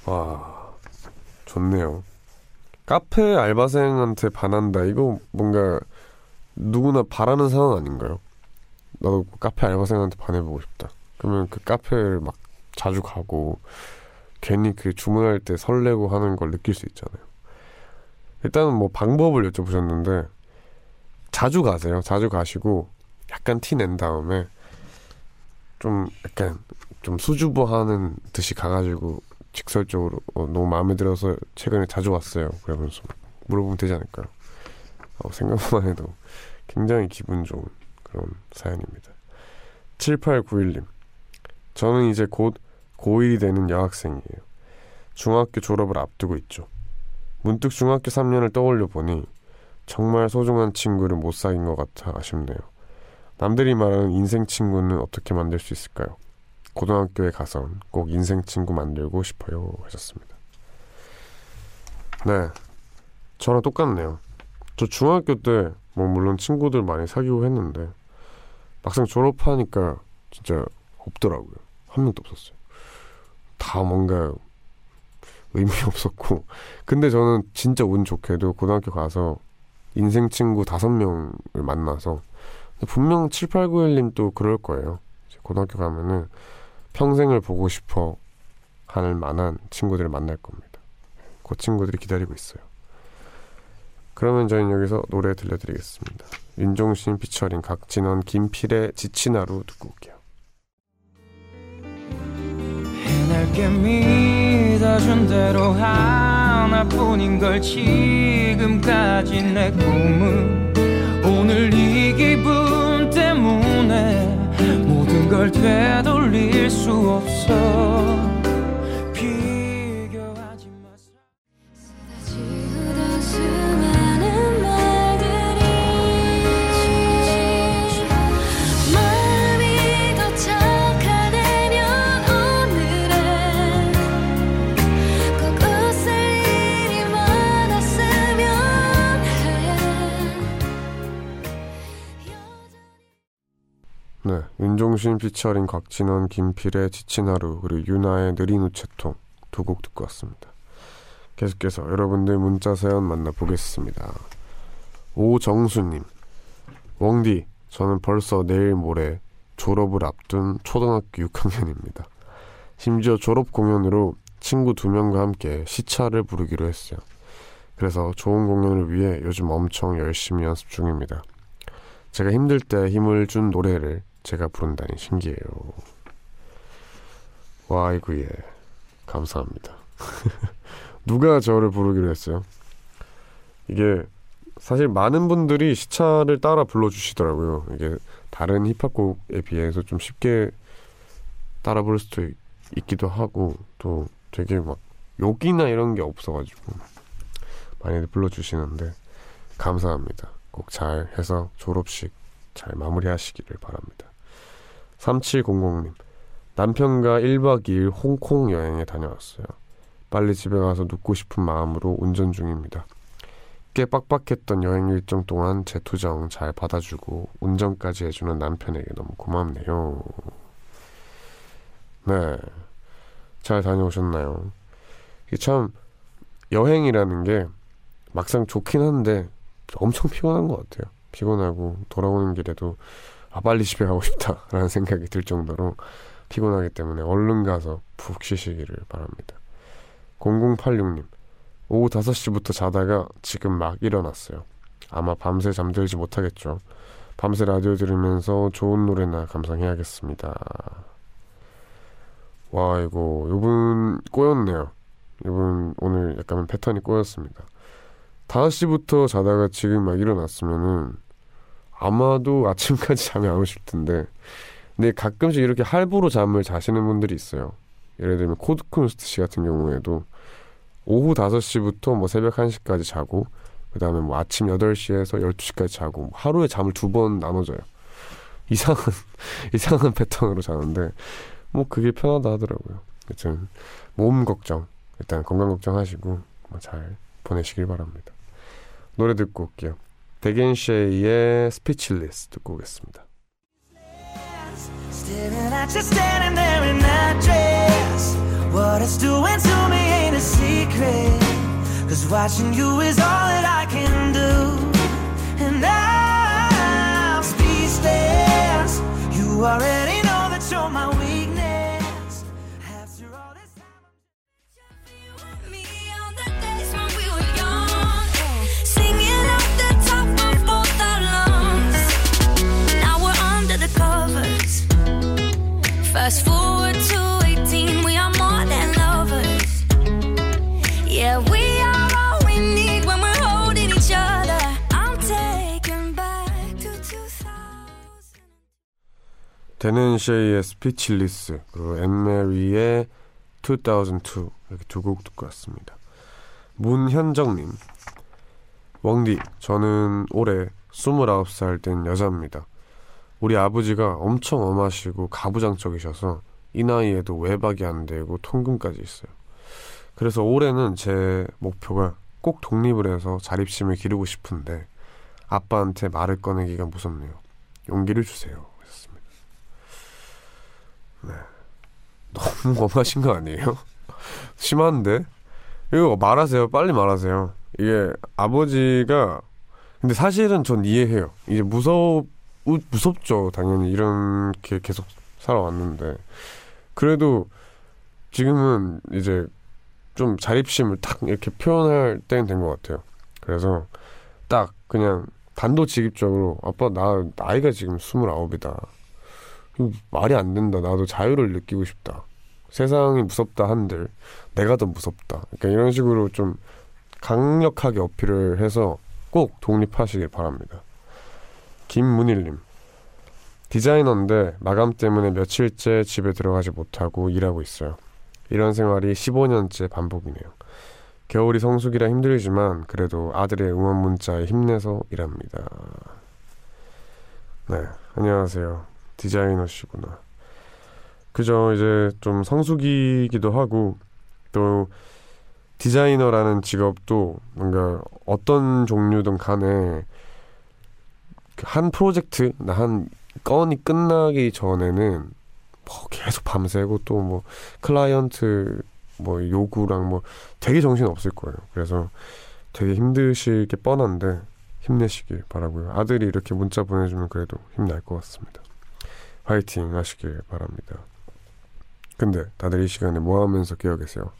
와, 좋네요. 카페 알바생한테 반한다. 이거 뭔가 누구나 바라는 상황 아닌가요? 나도 카페 알바생한테 반해보고 싶다. 그러면 그 카페를 막 자주 가고 괜히 그 주문할 때 설레고 하는 걸 느낄 수 있잖아요. 일단은 뭐 방법을 여쭤보셨는데 자주 가세요. 자주 가시고 약간 티 낸 다음에 좀 약간 좀 수줍어하는 듯이 가가지고 직설적으로 어, 너무 마음에 들어서 최근에 자주 왔어요. 그러면서 물어보면 되지 않을까요? 어, 생각만 해도 굉장히 기분 좋은 그런 사연입니다. 7891님. 저는 이제 곧 고1이 되는 여학생이에요. 중학교 졸업을 앞두고 있죠. 문득 중학교 3년을 떠올려 보니 정말 소중한 친구를 못 사귄 것 같아 아쉽네요. 남들이 말하는 인생 친구는 어떻게 만들 수 있을까요? 고등학교에 가선 꼭 인생 친구 만들고 싶어요 하셨습니다. 네. 저랑 똑같네요. 저 중학교 때 뭐 물론 친구들 많이 사귀고 했는데 막상 졸업하니까 진짜 없더라고요. 한 명도 없었어요. 다 뭔가 의미 없었고 근데 저는 진짜 운 좋게도 고등학교 가서 인생 친구 다섯 명을 만나서 분명 7891님 또 그럴 거예요. 고등학교 가면은 평생을 보고 싶어 할 만한 친구들을 만날 겁니다. 그 친구들이 기다리고 있어요. 그러면 저희는 여기서 노래 들려드리겠습니다. 윤종신 피처링 각진원 김필의 지친 하루 듣고 올게요. 해낼게 믿어준 대로 하나뿐인 걸 지금까지 내 꿈은 오늘 이 기분 때문에 걸 되돌릴 수 없어 윤종신 피처링 곽진원 김필의 지친 하루 그리고 유나의 느린 우체통 두 곡 듣고 왔습니다. 계속해서 여러분들 문자 사연 만나보겠습니다. 오정수님, 웡디, 저는 벌써 내일 모레 졸업을 앞둔 초등학교 6학년입니다. 심지어 졸업 공연으로 친구 두 명과 함께 시차를 부르기로 했어요. 그래서 좋은 공연을 위해 요즘 엄청 열심히 연습 중입니다. 제가 힘들 때 힘을 준 노래를 제가 부른다니 신기해요. 와, 아이고, 예. 감사합니다. 누가 저를 부르기로 했어요? 이게 사실 많은 분들이 시차를 따라 불러주시더라고요. 이게 다른 힙합곡에 비해서 좀 쉽게 따라 부를 수도 있- 있기도 하고 또 되게 막 욕이나 이런 게 없어가지고 많이들 불러주시는데 감사합니다. 꼭 잘 해서 졸업식 잘 마무리하시기를 바랍니다. 3700님 남편과 1박 2일 홍콩 여행에 다녀왔어요. 빨리 집에 가서 눕고 싶은 마음으로 운전 중입니다. 꽤 빡빡했던 여행 일정 동안 제 투정 잘 받아주고 운전까지 해주는 남편에게 너무 고맙네요. 네. 잘 다녀오셨나요? 이게 참 여행이라는 게 막상 좋긴 한데 엄청 피곤한 것 같아요. 피곤하고 돌아오는 길에도 아 빨리 집에 가고 싶다라는 생각이 들 정도로 피곤하기 때문에 얼른 가서 푹 쉬시기를 바랍니다. 0086님 오후 5시부터 자다가 지금 막 일어났어요. 아마 밤새 잠들지 못하겠죠. 밤새 라디오 들으면서 좋은 노래나 감상해야겠습니다. 와 이거 요분 꼬였네요. 요분 오늘 약간 패턴이 꼬였습니다. 5시부터 자다가 지금 막 일어났으면은 아마도 아침까지 잠이 안 오실 텐데 근데 가끔씩 이렇게 할부로 잠을 자시는 분들이 있어요. 예를 들면 코드쿤스트 씨 같은 경우에도 오후 5시부터 뭐 새벽 1시까지 자고 그다음에 뭐 아침 8시에서 12시까지 자고 하루에 잠을 두 번 나눠져요. 이상한 이상한 패턴으로 자는데 뭐 그게 편하다 하더라고요. 여튼 몸 걱정 일단 건강 걱정하시고 뭐잘 보내시길 바랍니다. 노래 듣고 올게요. Dan + Shay의 Speechless 듣고 오겠습니다. Staring Fast forward to 18, we are more than lovers. Yeah, we are all we need when we're holding each other. I'm taken back to 2000. 데넨쉐이의 스피치리스 그리고 앤메리의 2002 이렇게 두 곡 듣고 왔습니다. 문현정님 웡디 저는 올해 29살 된 여자입니다. 우리 아버지가 엄청 엄하시고 가부장적이셔서 이 나이에도 외박이 안 되고 통금까지 있어요. 그래서 올해는 제 목표가 꼭 독립을 해서 자립심을 기르고 싶은데 아빠한테 말을 꺼내기가 무섭네요. 용기를 주세요. 하셨습니다. 네. 너무 엄하신 거 아니에요? 심한데? 이거 말하세요. 빨리 말하세요. 이게 아버지가 근데 사실은 전 이해해요. 이제 무섭 우- 무섭죠. 당연히 이렇게 계속 살아왔는데 그래도 지금은 이제 좀 자립심을 딱 이렇게 표현할 때는 된 것 같아요. 그래서 딱 그냥 단도직입적으로 아빠 나 나이가 지금 스물아홉이다. 이거 말이 안 된다. 나도 자유를 느끼고 싶다. 세상이 무섭다 한들 내가 더 무섭다. 그러니까 이런 식으로 좀 강력하게 어필을 해서 꼭 독립하시길 바랍니다. 김문일님. 디자이너인데 마감 때문에 며칠째 집에 들어가지 못하고 일하고 있어요. 이런 생활이 15년째 반복이네요. 겨울이 성수기라 힘들지만 그래도 아들의 응원 문자에 힘내서 일합니다. 네, 안녕하세요. 디자이너시구나. 그죠, 이제 좀 성수기이기도 하고 또 디자이너라는 직업도 뭔가 어떤 종류든 간에 그 한 프로젝트, 나한 건이 끝나기 전에는 뭐 계속 밤새고 또 뭐 클라이언트 뭐 요구랑 뭐 되게 정신 없을 거예요. 그래서 되게 힘드실 게 뻔한데 힘내시길 바라고요. 아들이 이렇게 문자 보내주면 그래도 힘날 것 같습니다. 화이팅 하시길 바랍니다. 근데 다들 이 시간에 뭐 하면서 깨어 계세요?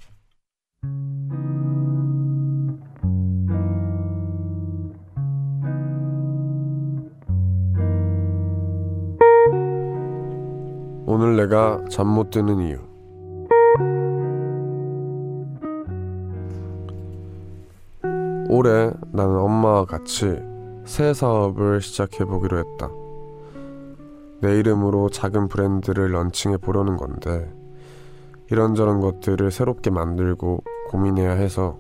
오늘 내가 잠 못 드는 이유. 올해 나는 엄마와 같이 새 사업을 시작해 보기로 했다. 내 이름으로 작은 브랜드를 런칭해 보려는 건데 이런저런 것들을 새롭게 만들고 고민해야 해서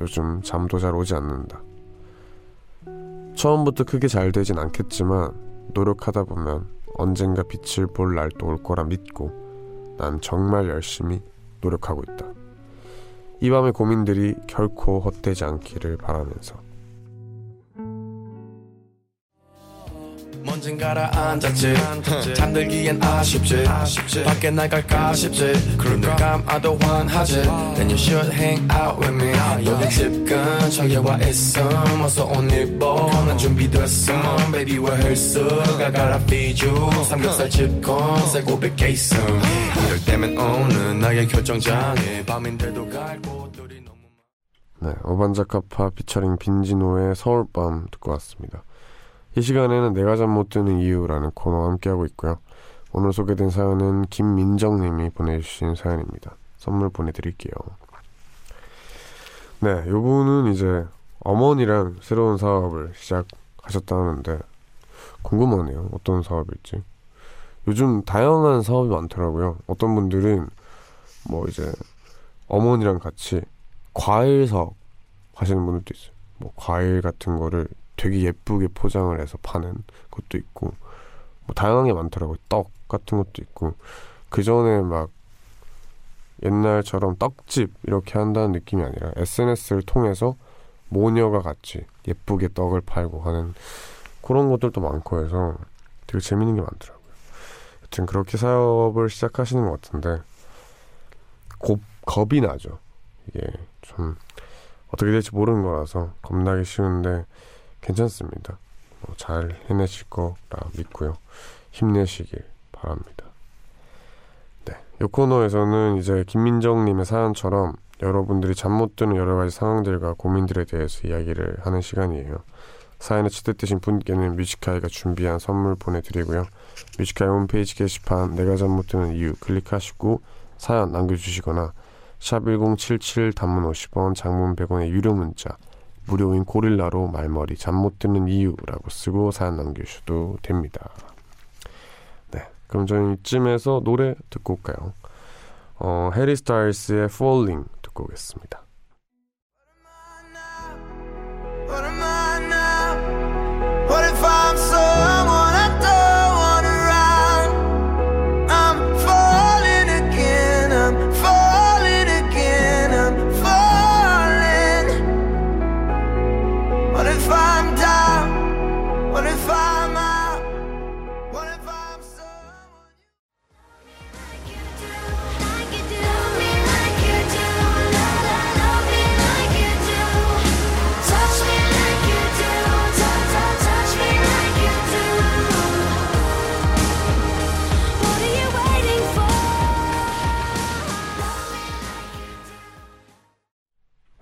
요즘 잠도 잘 오지 않는다. 처음부터 크게 잘 되진 않겠지만 노력하다 보면 언젠가 빛을 볼 날도 올 거라 믿고 난 정말 열심히 노력하고 있다. 이 밤의 고민들이 결코 헛되지 않기를 바라면서 먼진 가라앉았지. 잠들기엔 아쉽지. 밖에 나갈까 싶지. 눈을 감아도 환하지. Then you should hang out with me. 여기 집 근처에 와 있음. 어서 옷 입어. 난 준비됐음. Baby we're here soon I gotta feed you 삼겹살 집콘 새고백 있음. 이럴 때면 오는 나의 결정장애. 밤인데도 갈 곳들이 너무 네, 어반자카파 피처링 빈지노의 서울밤 듣고 왔습니다. 이 시간에는 내가 잠 못 드는 이유라는 코너와 함께하고 있고요. 오늘 소개된 사연은 김민정님이 보내주신 사연입니다. 선물 보내드릴게요. 네, 요 분은 이제 어머니랑 새로운 사업을 시작하셨다는데 궁금하네요. 어떤 사업일지. 요즘 다양한 사업이 많더라고요. 어떤 분들은 뭐 이제 어머니랑 같이 과일 사업 하시는 분들도 있어요. 뭐 과일 같은 거를 되게 예쁘게 포장을 해서 파는 것도 있고 뭐 다양하게 많더라고요. 떡 같은 것도 있고 그 전에 막 옛날처럼 떡집 이렇게 한다는 느낌이 아니라 SNS를 통해서 모녀가 같이 예쁘게 떡을 팔고 하는 그런 것들도 많고 해서 되게 재밌는 게 많더라고요. 여튼 그렇게 사업을 시작하시는 것 같은데 곱, 겁이 나죠. 이게 좀 어떻게 될지 모르는 거라서 겁나기 쉬운데 괜찮습니다. 뭐 잘 해내실 거라 믿고요. 힘내시길 바랍니다. 네, 이 코너에서는 이제 김민정님의 사연처럼 여러분들이 잠 못 드는 여러 가지 상황들과 고민들에 대해서 이야기를 하는 시간이에요. 사연에 채택되신 분께는 뮤지카이가 준비한 선물 보내드리고요. 뮤지카이 홈페이지 게시판 내가 잠 못 드는 이유 클릭하시고 사연 남겨주시거나 샵1077 단문 50원 장문 100원의 유료 문자 무료인 고릴라로 말머리 잠 못 드는 이유라고 쓰고 사연 남겨주셔도 됩니다. 네, 그럼 저는 이쯤에서 노래 듣고 올까요? 어, 해리 스타일스의 Falling 듣고 오겠습니다.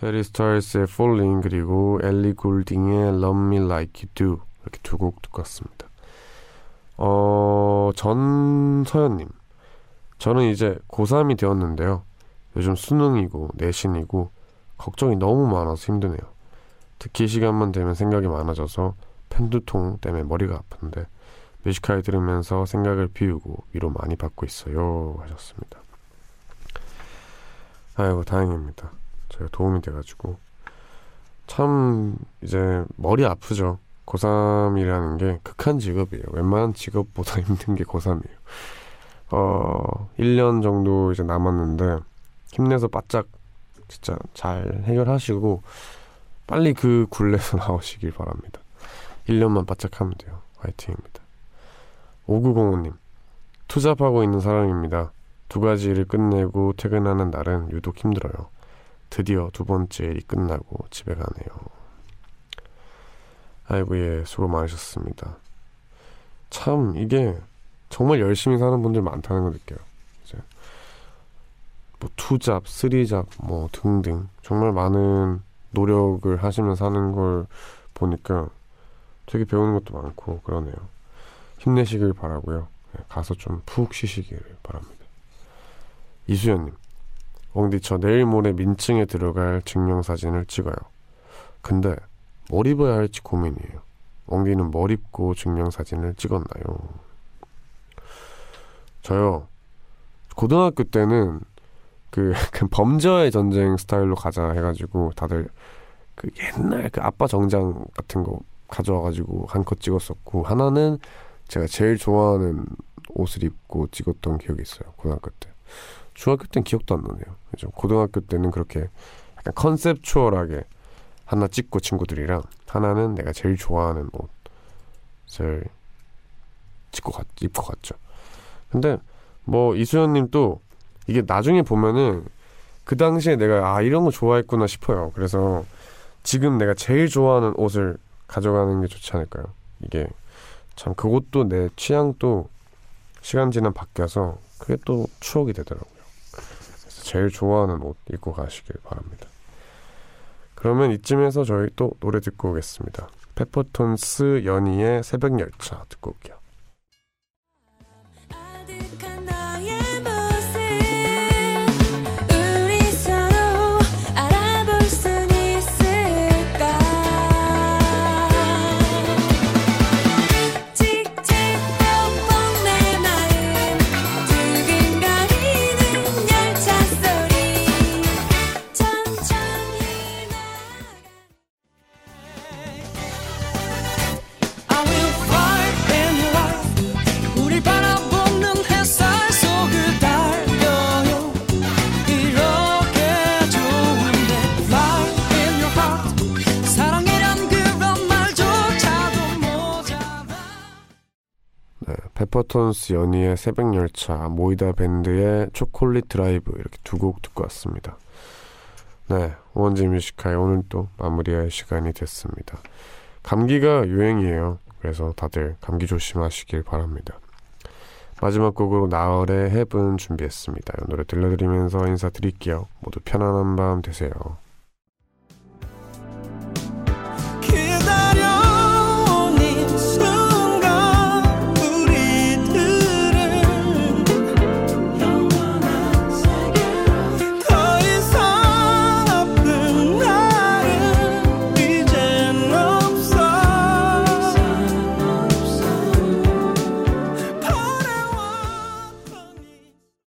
페리 스타일스의 Falling 그리고 엘리 골딩의 Love Me Like You Do 이렇게 두 곡 듣고 왔습니다. 어, 전서연님. 저는 이제 고3이 되었는데요. 요즘 수능이고 내신이고 걱정이 너무 많아서 힘드네요. 특히 시간만 되면 생각이 많아져서 펜두통 때문에 머리가 아픈데 뮤지컬 들으면서 생각을 비우고 위로 많이 받고 있어요 하셨습니다. 아이고 다행입니다. 제가 도움이 돼가지고 참 이제 머리 아프죠. 고3이라는 게 극한 직업이에요. 웬만한 직업보다 힘든 게 고3이에요. 어, 1년 정도 이제 남았는데 힘내서 바짝 진짜 잘 해결하시고 빨리 그 굴레에서 나오시길 바랍니다. 1년만 바짝 하면 돼요. 화이팅입니다. 5905님, 투잡하고 있는 사람입니다. 두 가지 일을 끝내고 퇴근하는 날은 유독 힘들어요. 드디어 두 번째 일이 끝나고 집에 가네요. 아이고, 예, 수고 많으셨습니다. 참, 이게 정말 열심히 사는 분들 많다는 걸 느껴요. 이제 뭐 투잡, 쓰리잡, 뭐 등등 정말 많은 노력을 하시면서 사는 걸 보니까 되게 배우는 것도 많고 그러네요. 힘내시길 바라고요. 네, 가서 좀 푹 쉬시기를 바랍니다. 이수연님, 엉디 저 내일 모레 민증에 들어갈 증명사진을 찍어요. 근데 뭘 입어야 할지 고민이에요. 엉디는 뭘 입고 증명사진을 찍었나요? 저요. 고등학교 때는 그 약간 범저의 전쟁 스타일로 가자 해가지고 다들 그 옛날 그 아빠 정장 같은 거 가져와가지고 한 컷 찍었었고 하나는 제가 제일 좋아하는 옷을 입고 찍었던 기억이 있어요 고등학교 때 중학교 때는 기억도 안 나네요 그죠 고등학교 때는 그렇게 약간 컨셉추얼하게 하나 찍고 친구들이랑 하나는 내가 제일 좋아하는 옷을 찍고 갔, 입고 갔죠 근데 뭐 이수연님 또 이게 나중에 보면은 그 당시에 내가 아 이런 거 좋아했구나 싶어요. 그래서 지금 내가 제일 좋아하는 옷을 가져가는 게 좋지 않을까요? 이게 참 그것도 내 취향도 시간 지난 바뀌어서 그게 또 추억이 되더라고요. 그래서 제일 좋아하는 옷 입고 가시길 바랍니다. 그러면 이쯤에서 저희 또 노래 듣고 오겠습니다. 페퍼톤스 연희의 새벽 열차 듣고 올게요. 페퍼톤스 연희의 새벽열차, 모이다 밴드의 초콜릿 드라이브 이렇게 두 곡 듣고 왔습니다. 네, 우원재 Music High 오늘 또 마무리할 시간이 됐습니다. 감기가 유행이에요. 그래서 다들 감기 조심하시길 바랍니다. 마지막 곡으로 나얼의 Heaven 준비했습니다. 이 노래 들려드리면서 인사드릴게요. 모두 편안한 밤 되세요.